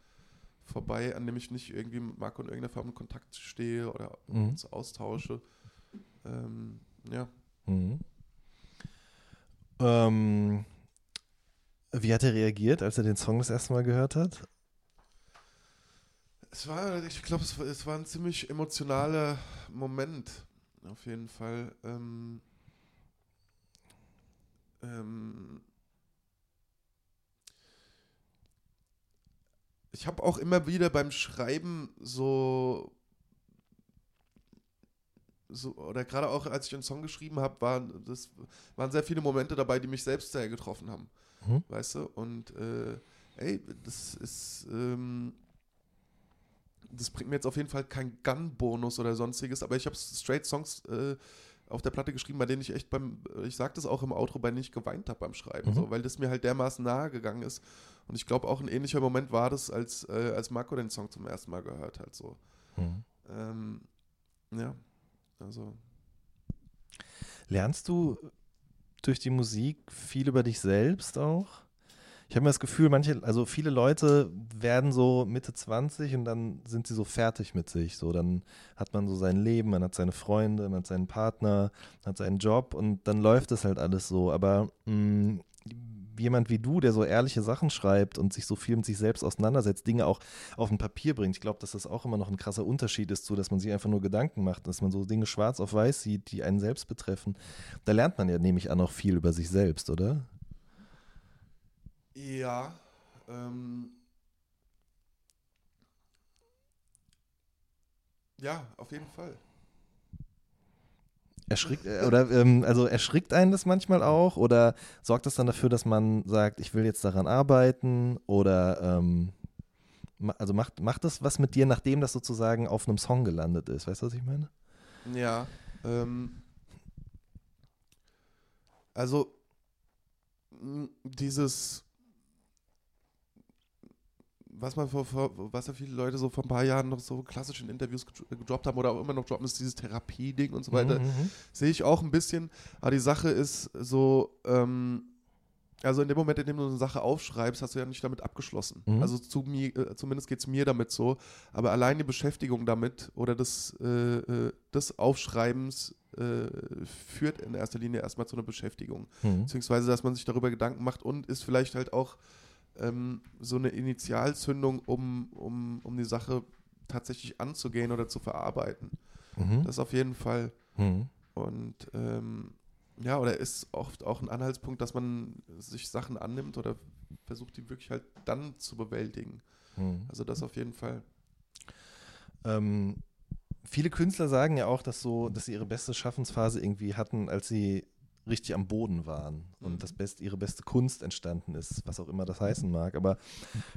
vorbei, an dem ich nicht irgendwie mit Marco in irgendeiner Form in Kontakt stehe oder
Mhm.
uns austausche. Ähm, ja.
Mhm. Ähm, wie hat er reagiert, als er den Song das erste Mal gehört hat?
Es war, ich glaube, es, war- es war ein ziemlich emotionaler Moment, auf jeden Fall. Ähm, ähm, ich habe auch immer wieder beim Schreiben so, so oder gerade auch als ich einen Song geschrieben habe, waren, das waren sehr viele Momente dabei, die mich selbst sehr getroffen haben.
Mhm.
Weißt du? Und äh, ey, das ist, ähm, das bringt mir jetzt auf jeden Fall keinen Gun-Bonus oder sonstiges, aber ich habe straight Songs äh, auf der Platte geschrieben, bei denen ich echt beim, ich sag das auch im Outro, bei denen ich geweint habe beim Schreiben,
Mhm.
so, weil das mir halt dermaßen nahe gegangen ist. Und ich glaube auch ein ähnlicher Moment war das, als, äh, als Marco den Song zum ersten Mal gehört hat. So.
Mhm.
Ähm, ja, also.
Lernst du durch die Musik viel über dich selbst auch? Ich habe mir das Gefühl, manche, also viele Leute werden so Mitte 20 und dann sind sie so fertig mit sich. So, dann hat man so sein Leben, man hat seine Freunde, man hat seinen Partner, man hat seinen Job und dann läuft es halt alles so. Aber mh, jemand wie du, der so ehrliche Sachen schreibt und sich so viel mit sich selbst auseinandersetzt, Dinge auch auf ein Papier bringt, ich glaube, dass das auch immer noch ein krasser Unterschied ist zu, dass man sich einfach nur Gedanken macht, dass man so Dinge schwarz auf weiß sieht, die einen selbst betreffen. Da lernt man ja, nehme ich an, auch viel über sich selbst, oder?
Ja, ähm, ja, auf jeden Fall.
Erschrickt, äh, oder ähm, also erschrickt einen das manchmal auch oder sorgt das dann dafür, dass man sagt, ich will jetzt daran arbeiten oder ähm, also macht, macht das was mit dir, nachdem das sozusagen auf einem Song gelandet ist? Weißt du, was ich meine?
Ja, ähm, also dieses was man vor, vor, was ja viele Leute so vor ein paar Jahren noch so klassisch in Interviews gedroppt haben oder auch immer noch droppen, ist dieses Therapie-Ding und so weiter. Mhm. mhm. Sehe ich auch ein bisschen. Aber die Sache ist so, ähm, also in dem Moment, in dem du eine Sache aufschreibst, hast du ja nicht damit abgeschlossen. Mhm. Also zu mir, äh, zumindest geht es mir damit so. Aber allein die Beschäftigung damit oder des, äh, äh, des Aufschreibens äh, führt in erster Linie erstmal zu einer Beschäftigung. Mhm. Beziehungsweise, dass man sich darüber Gedanken macht und ist vielleicht halt auch ähm, so eine Initialzündung, um, um, um die Sache tatsächlich anzugehen oder zu verarbeiten. Mhm. Das auf jeden Fall. Mhm. Und ähm, ja, oder ist oft auch ein Anhaltspunkt, dass man sich Sachen annimmt oder versucht, die wirklich halt dann zu bewältigen. Mhm. Also das auf jeden Fall.
Ähm, viele Künstler sagen ja auch, dass so, dass sie ihre beste Schaffensphase irgendwie hatten, als sie richtig am Boden waren und mhm. das best, ihre beste Kunst entstanden ist, was auch immer das heißen mag. Aber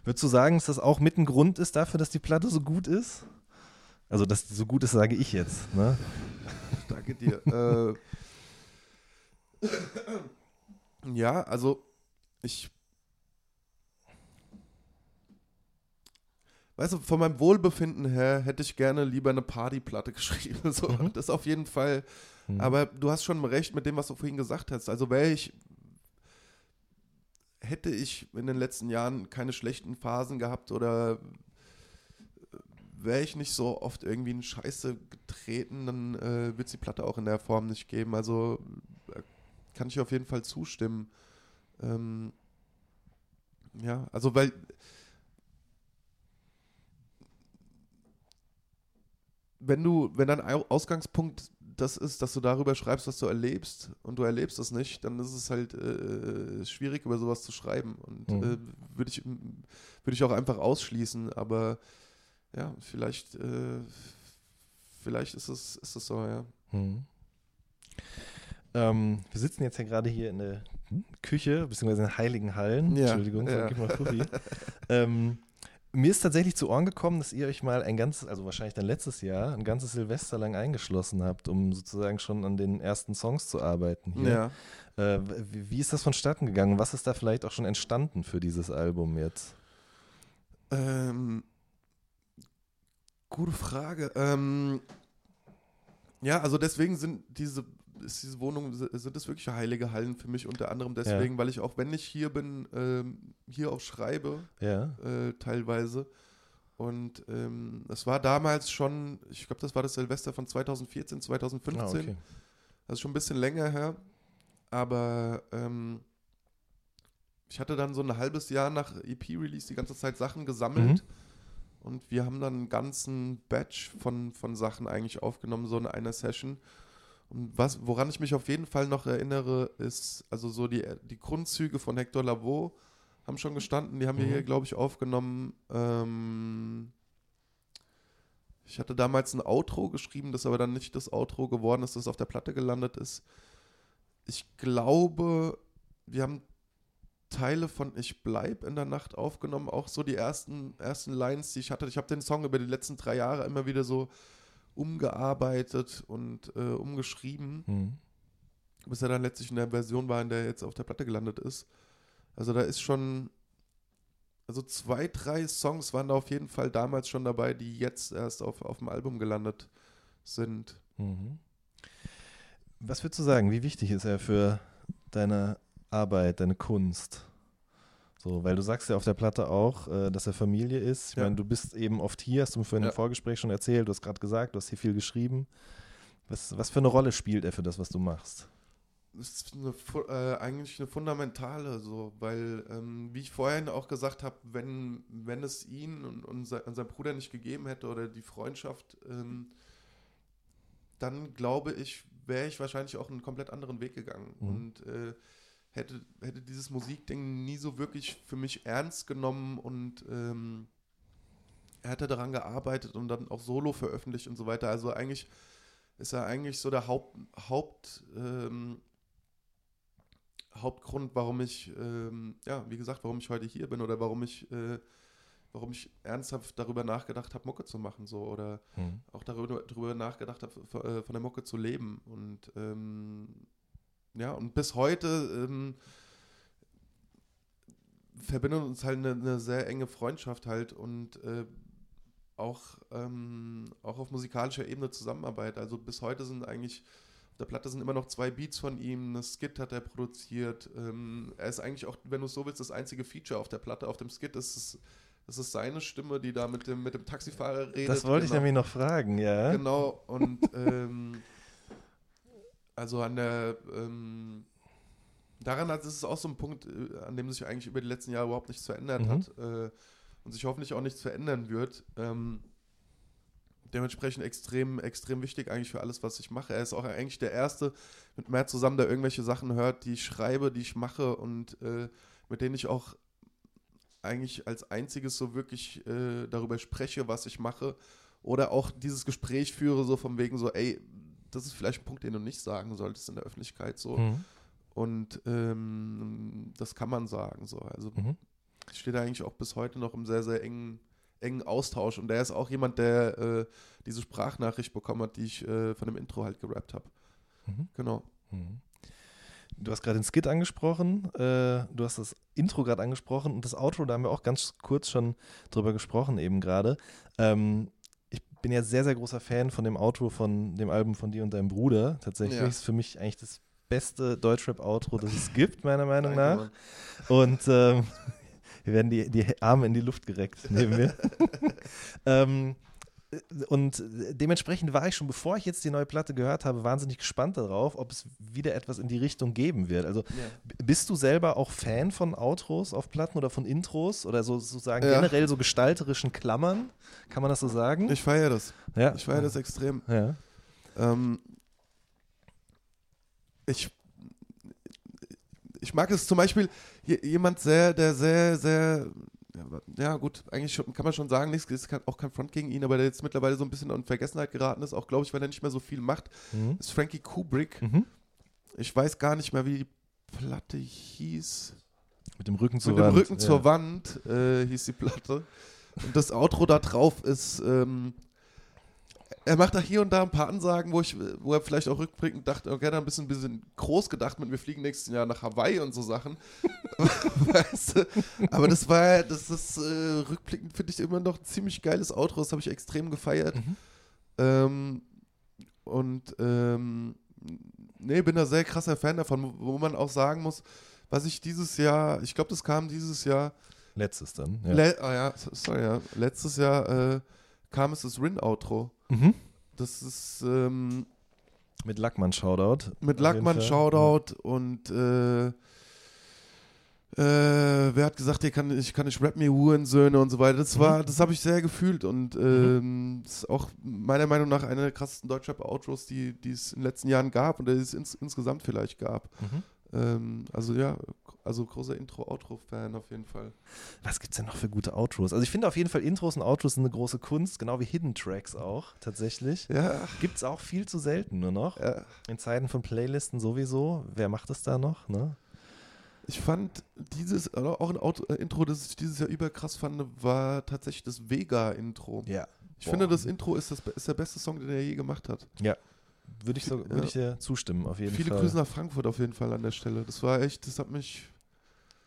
würdest du sagen, dass das auch mit ein Grund ist dafür, dass die Platte so gut ist? Also, dass die so gut ist, sage ich jetzt. Ne? [laughs]
Danke dir. äh, ja, also ich weißt du, von meinem Wohlbefinden her hätte ich gerne lieber eine Partyplatte [laughs] geschrieben. So, mhm. Das auf jeden Fall. Mhm. Aber du hast schon recht mit dem, was du vorhin gesagt hast. Also wäre ich, hätte ich in den letzten Jahren keine schlechten Phasen gehabt oder wäre ich nicht so oft irgendwie in Scheiße getreten, dann äh, wird es die Platte auch in der Form nicht geben. Also äh, kann ich auf jeden Fall zustimmen. Ähm, ja, also weil wenn du, wenn dein Ausgangspunkt das ist, dass du darüber schreibst, was du erlebst und du erlebst das nicht, dann ist es halt äh, schwierig, über sowas zu schreiben. Und mhm. äh, würde ich, würd ich auch einfach ausschließen, aber ja, vielleicht, äh, vielleicht ist es, ist es so, ja. Mhm.
Ähm, wir sitzen jetzt ja gerade hier in der Küche, beziehungsweise in Heiligen Hallen. Ja, Entschuldigung, ja. gib mal Fuffi. [laughs] ähm, mir ist tatsächlich zu Ohren gekommen, dass ihr euch mal ein ganzes, also wahrscheinlich dann letztes Jahr, ein ganzes Silvester lang eingeschlossen habt, um sozusagen schon an den ersten Songs zu arbeiten hier. Ja. Äh, wie, ist das vonstatten gegangen? Was ist da vielleicht auch schon entstanden für dieses Album jetzt?
Ähm, gute Frage. Ähm, ja, also deswegen sind diese ist diese Wohnung, sind das wirklich heilige Hallen für mich, unter anderem deswegen, ja. weil ich auch, wenn ich hier bin, ähm, hier auch schreibe, ja. äh, teilweise. Und ähm, es war damals schon, ich glaube, das war das Silvester von 2014, 2015. Ah, okay. Das ist schon ein bisschen länger her. Aber ähm, ich hatte dann so ein halbes Jahr nach EP-Release die ganze Zeit Sachen gesammelt. Mhm. Und wir haben dann einen ganzen Batch von, von Sachen eigentlich aufgenommen, so in einer Session. Und was, woran ich mich auf jeden Fall noch erinnere, ist, also so die, die Grundzüge von Hector Lavoe haben schon gestanden. Die haben wir hier, mhm. glaube ich, aufgenommen. Ähm, ich hatte damals ein Outro geschrieben, das aber dann nicht das Outro geworden ist, das auf der Platte gelandet ist. Ich glaube, wir haben Teile von Ich bleib in der Nacht aufgenommen, auch so die ersten, ersten Lines, die ich hatte. Ich habe den Song über die letzten drei Jahre immer wieder so umgearbeitet und äh, umgeschrieben, mhm. bis er dann letztlich in der Version war, in der er jetzt auf der Platte gelandet ist. Also da ist schon, also zwei, drei Songs waren da auf jeden Fall damals schon dabei, die jetzt erst auf, auf dem Album gelandet sind. Mhm.
Was würdest du sagen, wie wichtig ist er für deine Arbeit, deine Kunst? So, weil du sagst ja auf der Platte auch, äh, dass er Familie ist. Ich ja. meine, du bist eben oft hier, hast du mir vorhin ja. im Vorgespräch schon erzählt, du hast gerade gesagt, du hast hier viel geschrieben. Was, was für eine Rolle spielt er für das, was du machst?
Das ist eine, äh, eigentlich eine fundamentale, so, weil, ähm, wie ich vorhin auch gesagt habe, wenn, wenn es ihn und, und sein, und sein Bruder nicht gegeben hätte oder die Freundschaft, ähm, dann glaube ich, wäre ich wahrscheinlich auch einen komplett anderen Weg gegangen. Mhm. Und äh, hätte, hätte dieses Musikding nie so wirklich für mich ernst genommen und ähm, er hätte daran gearbeitet und dann auch Solo veröffentlicht und so weiter. Also eigentlich ist er eigentlich so der Haupt, Haupt ähm, Hauptgrund, warum ich, ähm, ja, wie gesagt, warum ich heute hier bin oder warum ich, äh, warum ich ernsthaft darüber nachgedacht habe, Mucke zu machen, so oder mhm. auch darüber, darüber nachgedacht habe, äh, von der Mucke zu leben. Und ähm, ja, und bis heute ähm, verbindet uns halt eine, eine sehr enge Freundschaft halt und äh, auch, ähm, auch auf musikalischer Ebene Zusammenarbeit. Also bis heute sind eigentlich auf der Platte sind immer noch zwei Beats von ihm, eine Skit hat er produziert. Ähm, er ist eigentlich auch, wenn du so willst, das einzige Feature auf der Platte. Auf dem Skit ist es, das ist seine Stimme, die da mit dem, mit dem Taxifahrer redet.
Das wollte genau. ich nämlich noch fragen, ja.
Genau, und ähm, [laughs] also an der ähm, daran hat es auch so ein Punkt, äh, an dem sich eigentlich über die letzten Jahre überhaupt nichts verändert mhm. hat äh, und sich hoffentlich auch nichts verändern wird. Ähm, dementsprechend extrem, extrem wichtig eigentlich für alles, was ich mache. Er ist auch eigentlich der Erste mit mehr zusammen, der irgendwelche Sachen hört, die ich schreibe, die ich mache und äh, mit denen ich auch eigentlich als einziges so wirklich äh, darüber spreche, was ich mache. Oder auch dieses Gespräch führe, so von wegen so, ey, das ist vielleicht ein Punkt, den du nicht sagen solltest in der Öffentlichkeit. So. Mhm. Und ähm, das kann man sagen. So. Also mhm. ich stehe da eigentlich auch bis heute noch im sehr, sehr engen, engen Austausch. Und der ist auch jemand, der äh, diese Sprachnachricht bekommen hat, die ich äh, von dem Intro halt gerappt habe. Mhm. Genau. Mhm.
Du hast gerade den Skit angesprochen, äh, du hast das Intro gerade angesprochen und das Outro, da haben wir auch ganz kurz schon drüber gesprochen eben gerade. Ähm, bin ja sehr, sehr großer Fan von dem Outro von dem Album von dir und deinem Bruder. Tatsächlich ja. ist für mich eigentlich das beste Deutschrap-Outro, das es gibt, meiner Meinung nach. Und ähm, [laughs] wir werden die, die Arme in die Luft gereckt neben mir. [laughs] [laughs] ähm, und dementsprechend war ich schon, bevor ich jetzt die neue Platte gehört habe, wahnsinnig gespannt darauf, ob es wieder etwas in die Richtung geben wird. Also ja. bist du selber auch Fan von Outros auf Platten oder von Intros oder so sozusagen ja. generell so gestalterischen Klammern? Kann man das so sagen?
Ich feiere das.
Ja.
Ich feiere das extrem.
Ja.
Ähm, ich ich mag es zum Beispiel jemand sehr, der sehr, sehr ja gut, eigentlich schon, kann man schon sagen, nichts ist auch kein Front gegen ihn, aber der jetzt mittlerweile so ein bisschen in Vergessenheit geraten ist, auch glaube ich, weil er nicht mehr so viel macht, mhm. ist Frankie Kubrick. Mhm. Ich weiß gar nicht mehr, wie die Platte hieß.
Mit dem Rücken
zur Mit Wand. Mit dem Rücken ja. zur Wand äh, hieß die Platte. Und das Outro da drauf ist ähm, er macht da hier und da ein paar Ansagen, wo, ich, wo er vielleicht auch rückblickend dachte, okay, da ein bisschen, ein bisschen groß gedacht mit, wir fliegen nächstes Jahr nach Hawaii und so Sachen. [laughs] weißt du? Aber das war, das ist äh, rückblickend, finde ich immer noch ein ziemlich geiles Outro, das habe ich extrem gefeiert. Mhm. Ähm, und ähm, nee, bin da sehr krasser Fan davon, wo man auch sagen muss, was ich dieses Jahr, ich glaube, das kam dieses Jahr.
Letztes dann.
Ja. Le oh ja, sorry, ja. Letztes Jahr äh, kam es das Rin-Outro.
Mhm.
Das ist ähm,
mit Lackmann Shoutout.
Mit Lackmann Shoutout und äh, äh, wer hat gesagt, ich kann, ich kann nicht rap mir Hurensöhne und so weiter. Das war, mhm. das habe ich sehr gefühlt und mhm. ähm, mhm. ist auch meiner Meinung nach einer der krassesten Deutschrap-Outros, die, die es in den letzten Jahren gab und die es ins, insgesamt vielleicht gab. Mhm. Ähm, also ja, also großer Intro-Outro-Fan auf jeden Fall.
Was gibt es denn noch für gute Outros? Also ich finde auf jeden Fall Intros und Outros sind eine große Kunst, genau wie Hidden Tracks auch, tatsächlich.
Ja.
Gibt es auch viel zu selten nur noch.
Ja.
In Zeiten von Playlisten sowieso. Wer macht das da noch, ne?
Ich fand dieses, auch ein Auto, äh, Intro, das ich dieses Jahr überkrass fand, war tatsächlich das Vega-Intro.
Ja.
Ich Boah. finde, das Intro ist, das, ist der beste Song, den er je gemacht hat.
Ja, würde ich, so, würd ja. ich dir zustimmen, auf jeden
Viele
Fall.
Viele Grüße nach Frankfurt auf jeden Fall an der Stelle. Das war echt, das hat mich.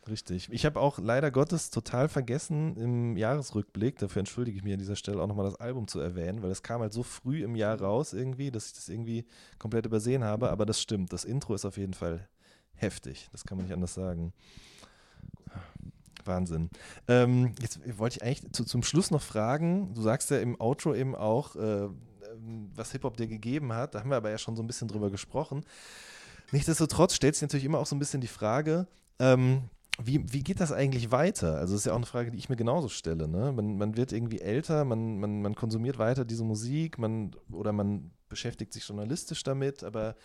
Richtig. Ich habe auch leider Gottes total vergessen im Jahresrückblick, dafür entschuldige ich mich an dieser Stelle auch nochmal das Album zu erwähnen, weil es kam halt so früh im Jahr raus irgendwie, dass ich das irgendwie komplett übersehen habe, aber das stimmt. Das Intro ist auf jeden Fall heftig, das kann man nicht anders sagen. Wahnsinn. Ähm, jetzt wollte ich eigentlich zu, zum Schluss noch fragen, du sagst ja im Outro eben auch, äh, ähm, was Hip-Hop dir gegeben hat. Da haben wir aber ja schon so ein bisschen drüber gesprochen. Nichtsdestotrotz stellt sich natürlich immer auch so ein bisschen die Frage, ähm, wie, wie geht das eigentlich weiter? Also, das ist ja auch eine Frage, die ich mir genauso stelle. Ne? Man, man wird irgendwie älter, man, man, man konsumiert weiter diese Musik man, oder man beschäftigt sich journalistisch damit, aber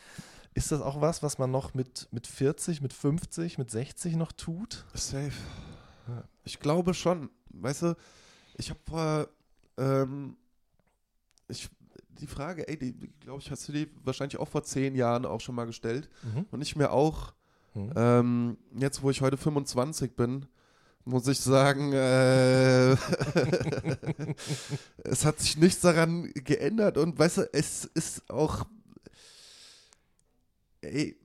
ist das auch was, was man noch mit, mit 40, mit 50, mit 60 noch tut?
Safe. Ich glaube schon. Weißt du, ich habe vor. Ähm, ich die Frage, ey, die, glaube ich, hast du die wahrscheinlich auch vor zehn Jahren auch schon mal gestellt. Mhm. Und ich mir auch, mhm. ähm, jetzt wo ich heute 25 bin, muss ich sagen, äh, [laughs] es hat sich nichts daran geändert und weißt du, es ist auch, ey,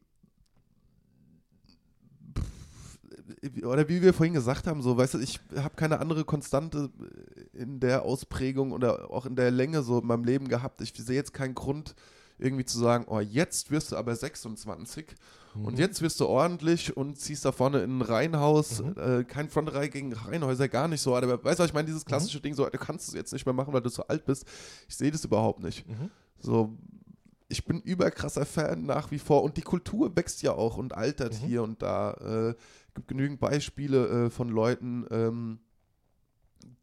oder wie wir vorhin gesagt haben, so, weißt du, ich habe keine andere Konstante in der Ausprägung oder auch in der Länge so in meinem Leben gehabt. Ich sehe jetzt keinen Grund, irgendwie zu sagen, oh, jetzt wirst du aber 26 mhm. und jetzt wirst du ordentlich und ziehst da vorne in ein Reihenhaus, mhm. äh, kein Fronterei gegen Reihenhäuser, gar nicht so. Aber weißt du, ich meine, dieses mhm. klassische mhm. Ding, so, du kannst es jetzt nicht mehr machen, weil du so alt bist. Ich sehe das überhaupt nicht. Mhm. So, ich bin überkrasser Fan nach wie vor und die Kultur wächst ja auch und altert mhm. hier und da. Äh, gibt genügend Beispiele äh, von Leuten, ähm,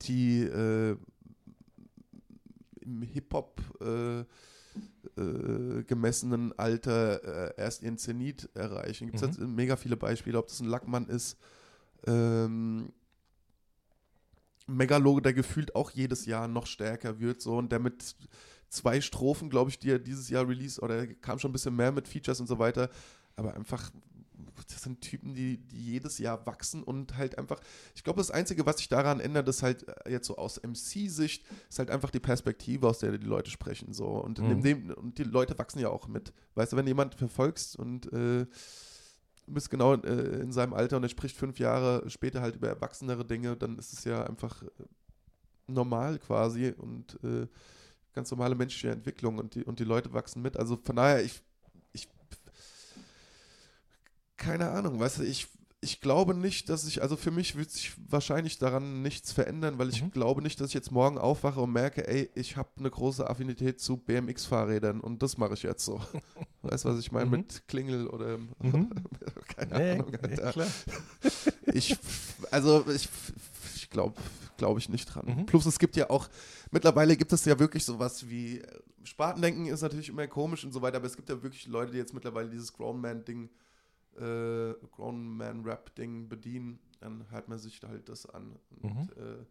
die äh, im Hip-Hop äh, äh, gemessenen Alter äh, erst ihren Zenit erreichen. Gibt es mhm. mega viele Beispiele, ob das ein Lackmann ist, ähm, Megalo, der gefühlt auch jedes Jahr noch stärker wird, so und der mit zwei Strophen, glaube ich, die er dieses Jahr release, oder kam schon ein bisschen mehr mit Features und so weiter, aber einfach das sind Typen, die, die jedes Jahr wachsen und halt einfach, ich glaube, das Einzige, was sich daran ändert, ist halt äh, jetzt so aus MC-Sicht, ist halt einfach die Perspektive, aus der die Leute sprechen. So. Und, mhm. dem, und die Leute wachsen ja auch mit. Weißt du, wenn jemand verfolgst und äh, bist genau äh, in seinem Alter und er spricht fünf Jahre später halt über erwachsenere Dinge, dann ist es ja einfach äh, normal quasi und äh, ganz normale menschliche Entwicklung und die, und die Leute wachsen mit. Also von daher, ich keine Ahnung, weißt du, ich, ich glaube nicht, dass ich, also für mich wird sich wahrscheinlich daran nichts verändern, weil ich mhm. glaube nicht, dass ich jetzt morgen aufwache und merke, ey, ich habe eine große Affinität zu BMX-Fahrrädern und das mache ich jetzt so. [laughs] weißt du, was ich meine mhm. mit Klingel oder mhm. [laughs] keine nee, Ahnung. Alter. Nee, [laughs] ich, also ich, ich glaube glaube ich nicht dran. Mhm. Plus es gibt ja auch, mittlerweile gibt es ja wirklich sowas wie, äh, Spatendenken ist natürlich immer komisch und so weiter, aber es gibt ja wirklich Leute, die jetzt mittlerweile dieses Grown Man-Ding äh, Grown Man Rap Ding bedienen, dann hört man sich halt das an. Und, mhm. äh,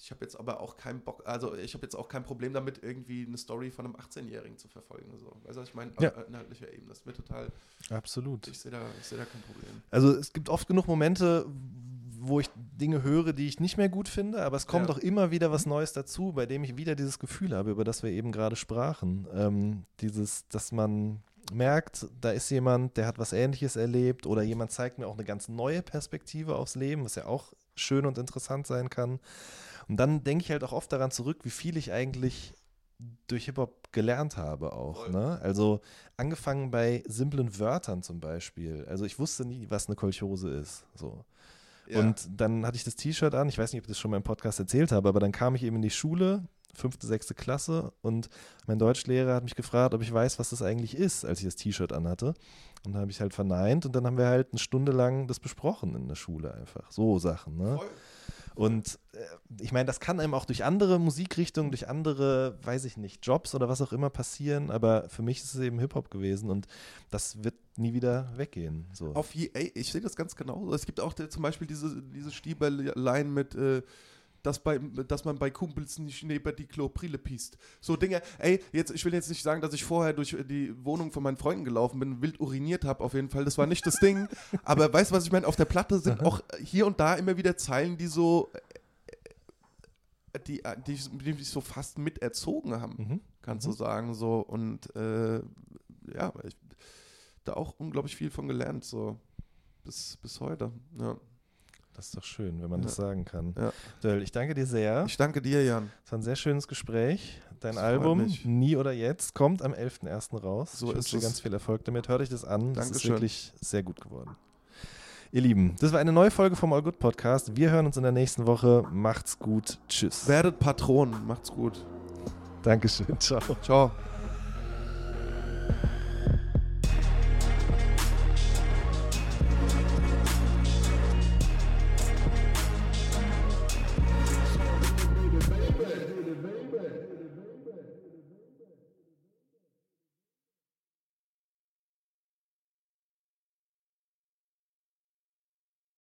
ich habe jetzt aber auch keinen Bock, also ich habe jetzt auch kein Problem damit, irgendwie eine Story von einem 18-Jährigen zu verfolgen. So. Weißt du, was ich meine? Ja. Auf inhaltlicher Ebene. Das ist mir total.
Absolut.
Ich sehe da, seh da kein Problem.
Also es gibt oft genug Momente, wo ich Dinge höre, die ich nicht mehr gut finde, aber es kommt ja. auch immer wieder was Neues dazu, bei dem ich wieder dieses Gefühl habe, über das wir eben gerade sprachen. Ähm, dieses, dass man merkt, da ist jemand, der hat was Ähnliches erlebt oder jemand zeigt mir auch eine ganz neue Perspektive aufs Leben, was ja auch schön und interessant sein kann. Und dann denke ich halt auch oft daran zurück, wie viel ich eigentlich durch Hip-Hop gelernt habe auch. Ne? Also angefangen bei simplen Wörtern zum Beispiel. Also ich wusste nie, was eine Kolchose ist. So. Ja. Und dann hatte ich das T-Shirt an, ich weiß nicht, ob ich das schon mal im Podcast erzählt habe, aber dann kam ich eben in die Schule fünfte, sechste Klasse und mein Deutschlehrer hat mich gefragt, ob ich weiß, was das eigentlich ist, als ich das T-Shirt anhatte. Und da habe ich halt verneint und dann haben wir halt eine Stunde lang das besprochen in der Schule einfach. So Sachen, ne? Voll. Und äh, ich meine, das kann einem auch durch andere Musikrichtungen, durch andere, weiß ich nicht, Jobs oder was auch immer passieren, aber für mich ist es eben Hip-Hop gewesen und das wird nie wieder weggehen. So.
Auf je, ey, ich sehe das ganz genau. Es gibt auch der, zum Beispiel diese, diese Stieberlein mit äh, dass, bei, dass man bei Kumpels nicht neben die Klobrille piest. So Dinge, ey, jetzt, ich will jetzt nicht sagen, dass ich vorher durch die Wohnung von meinen Freunden gelaufen bin, wild uriniert habe, auf jeden Fall, das war nicht das Ding. [laughs] Aber weißt du, was ich meine? Auf der Platte sind auch hier und da immer wieder Zeilen, die so, äh, die, äh, die, die mich so fast miterzogen haben, mhm. kannst mhm. du sagen, so. Und äh, ja, ich da auch unglaublich viel von gelernt, so bis, bis heute. Ja.
Das ist doch schön, wenn man ja. das sagen kann. Ja. Döll, ich danke dir sehr.
Ich danke dir, Jan.
Es war ein sehr schönes Gespräch. Dein das Album Nie oder Jetzt kommt am 11.01. raus. So ich wünsche dir ganz viel Erfolg damit. Hört euch das an. Das ist wirklich sehr gut geworden. Ihr Lieben, das war eine neue Folge vom All Good Podcast. Wir hören uns in der nächsten Woche. Macht's gut. Tschüss.
Werdet Patron. Macht's gut.
Dankeschön. [laughs] Ciao.
Ciao.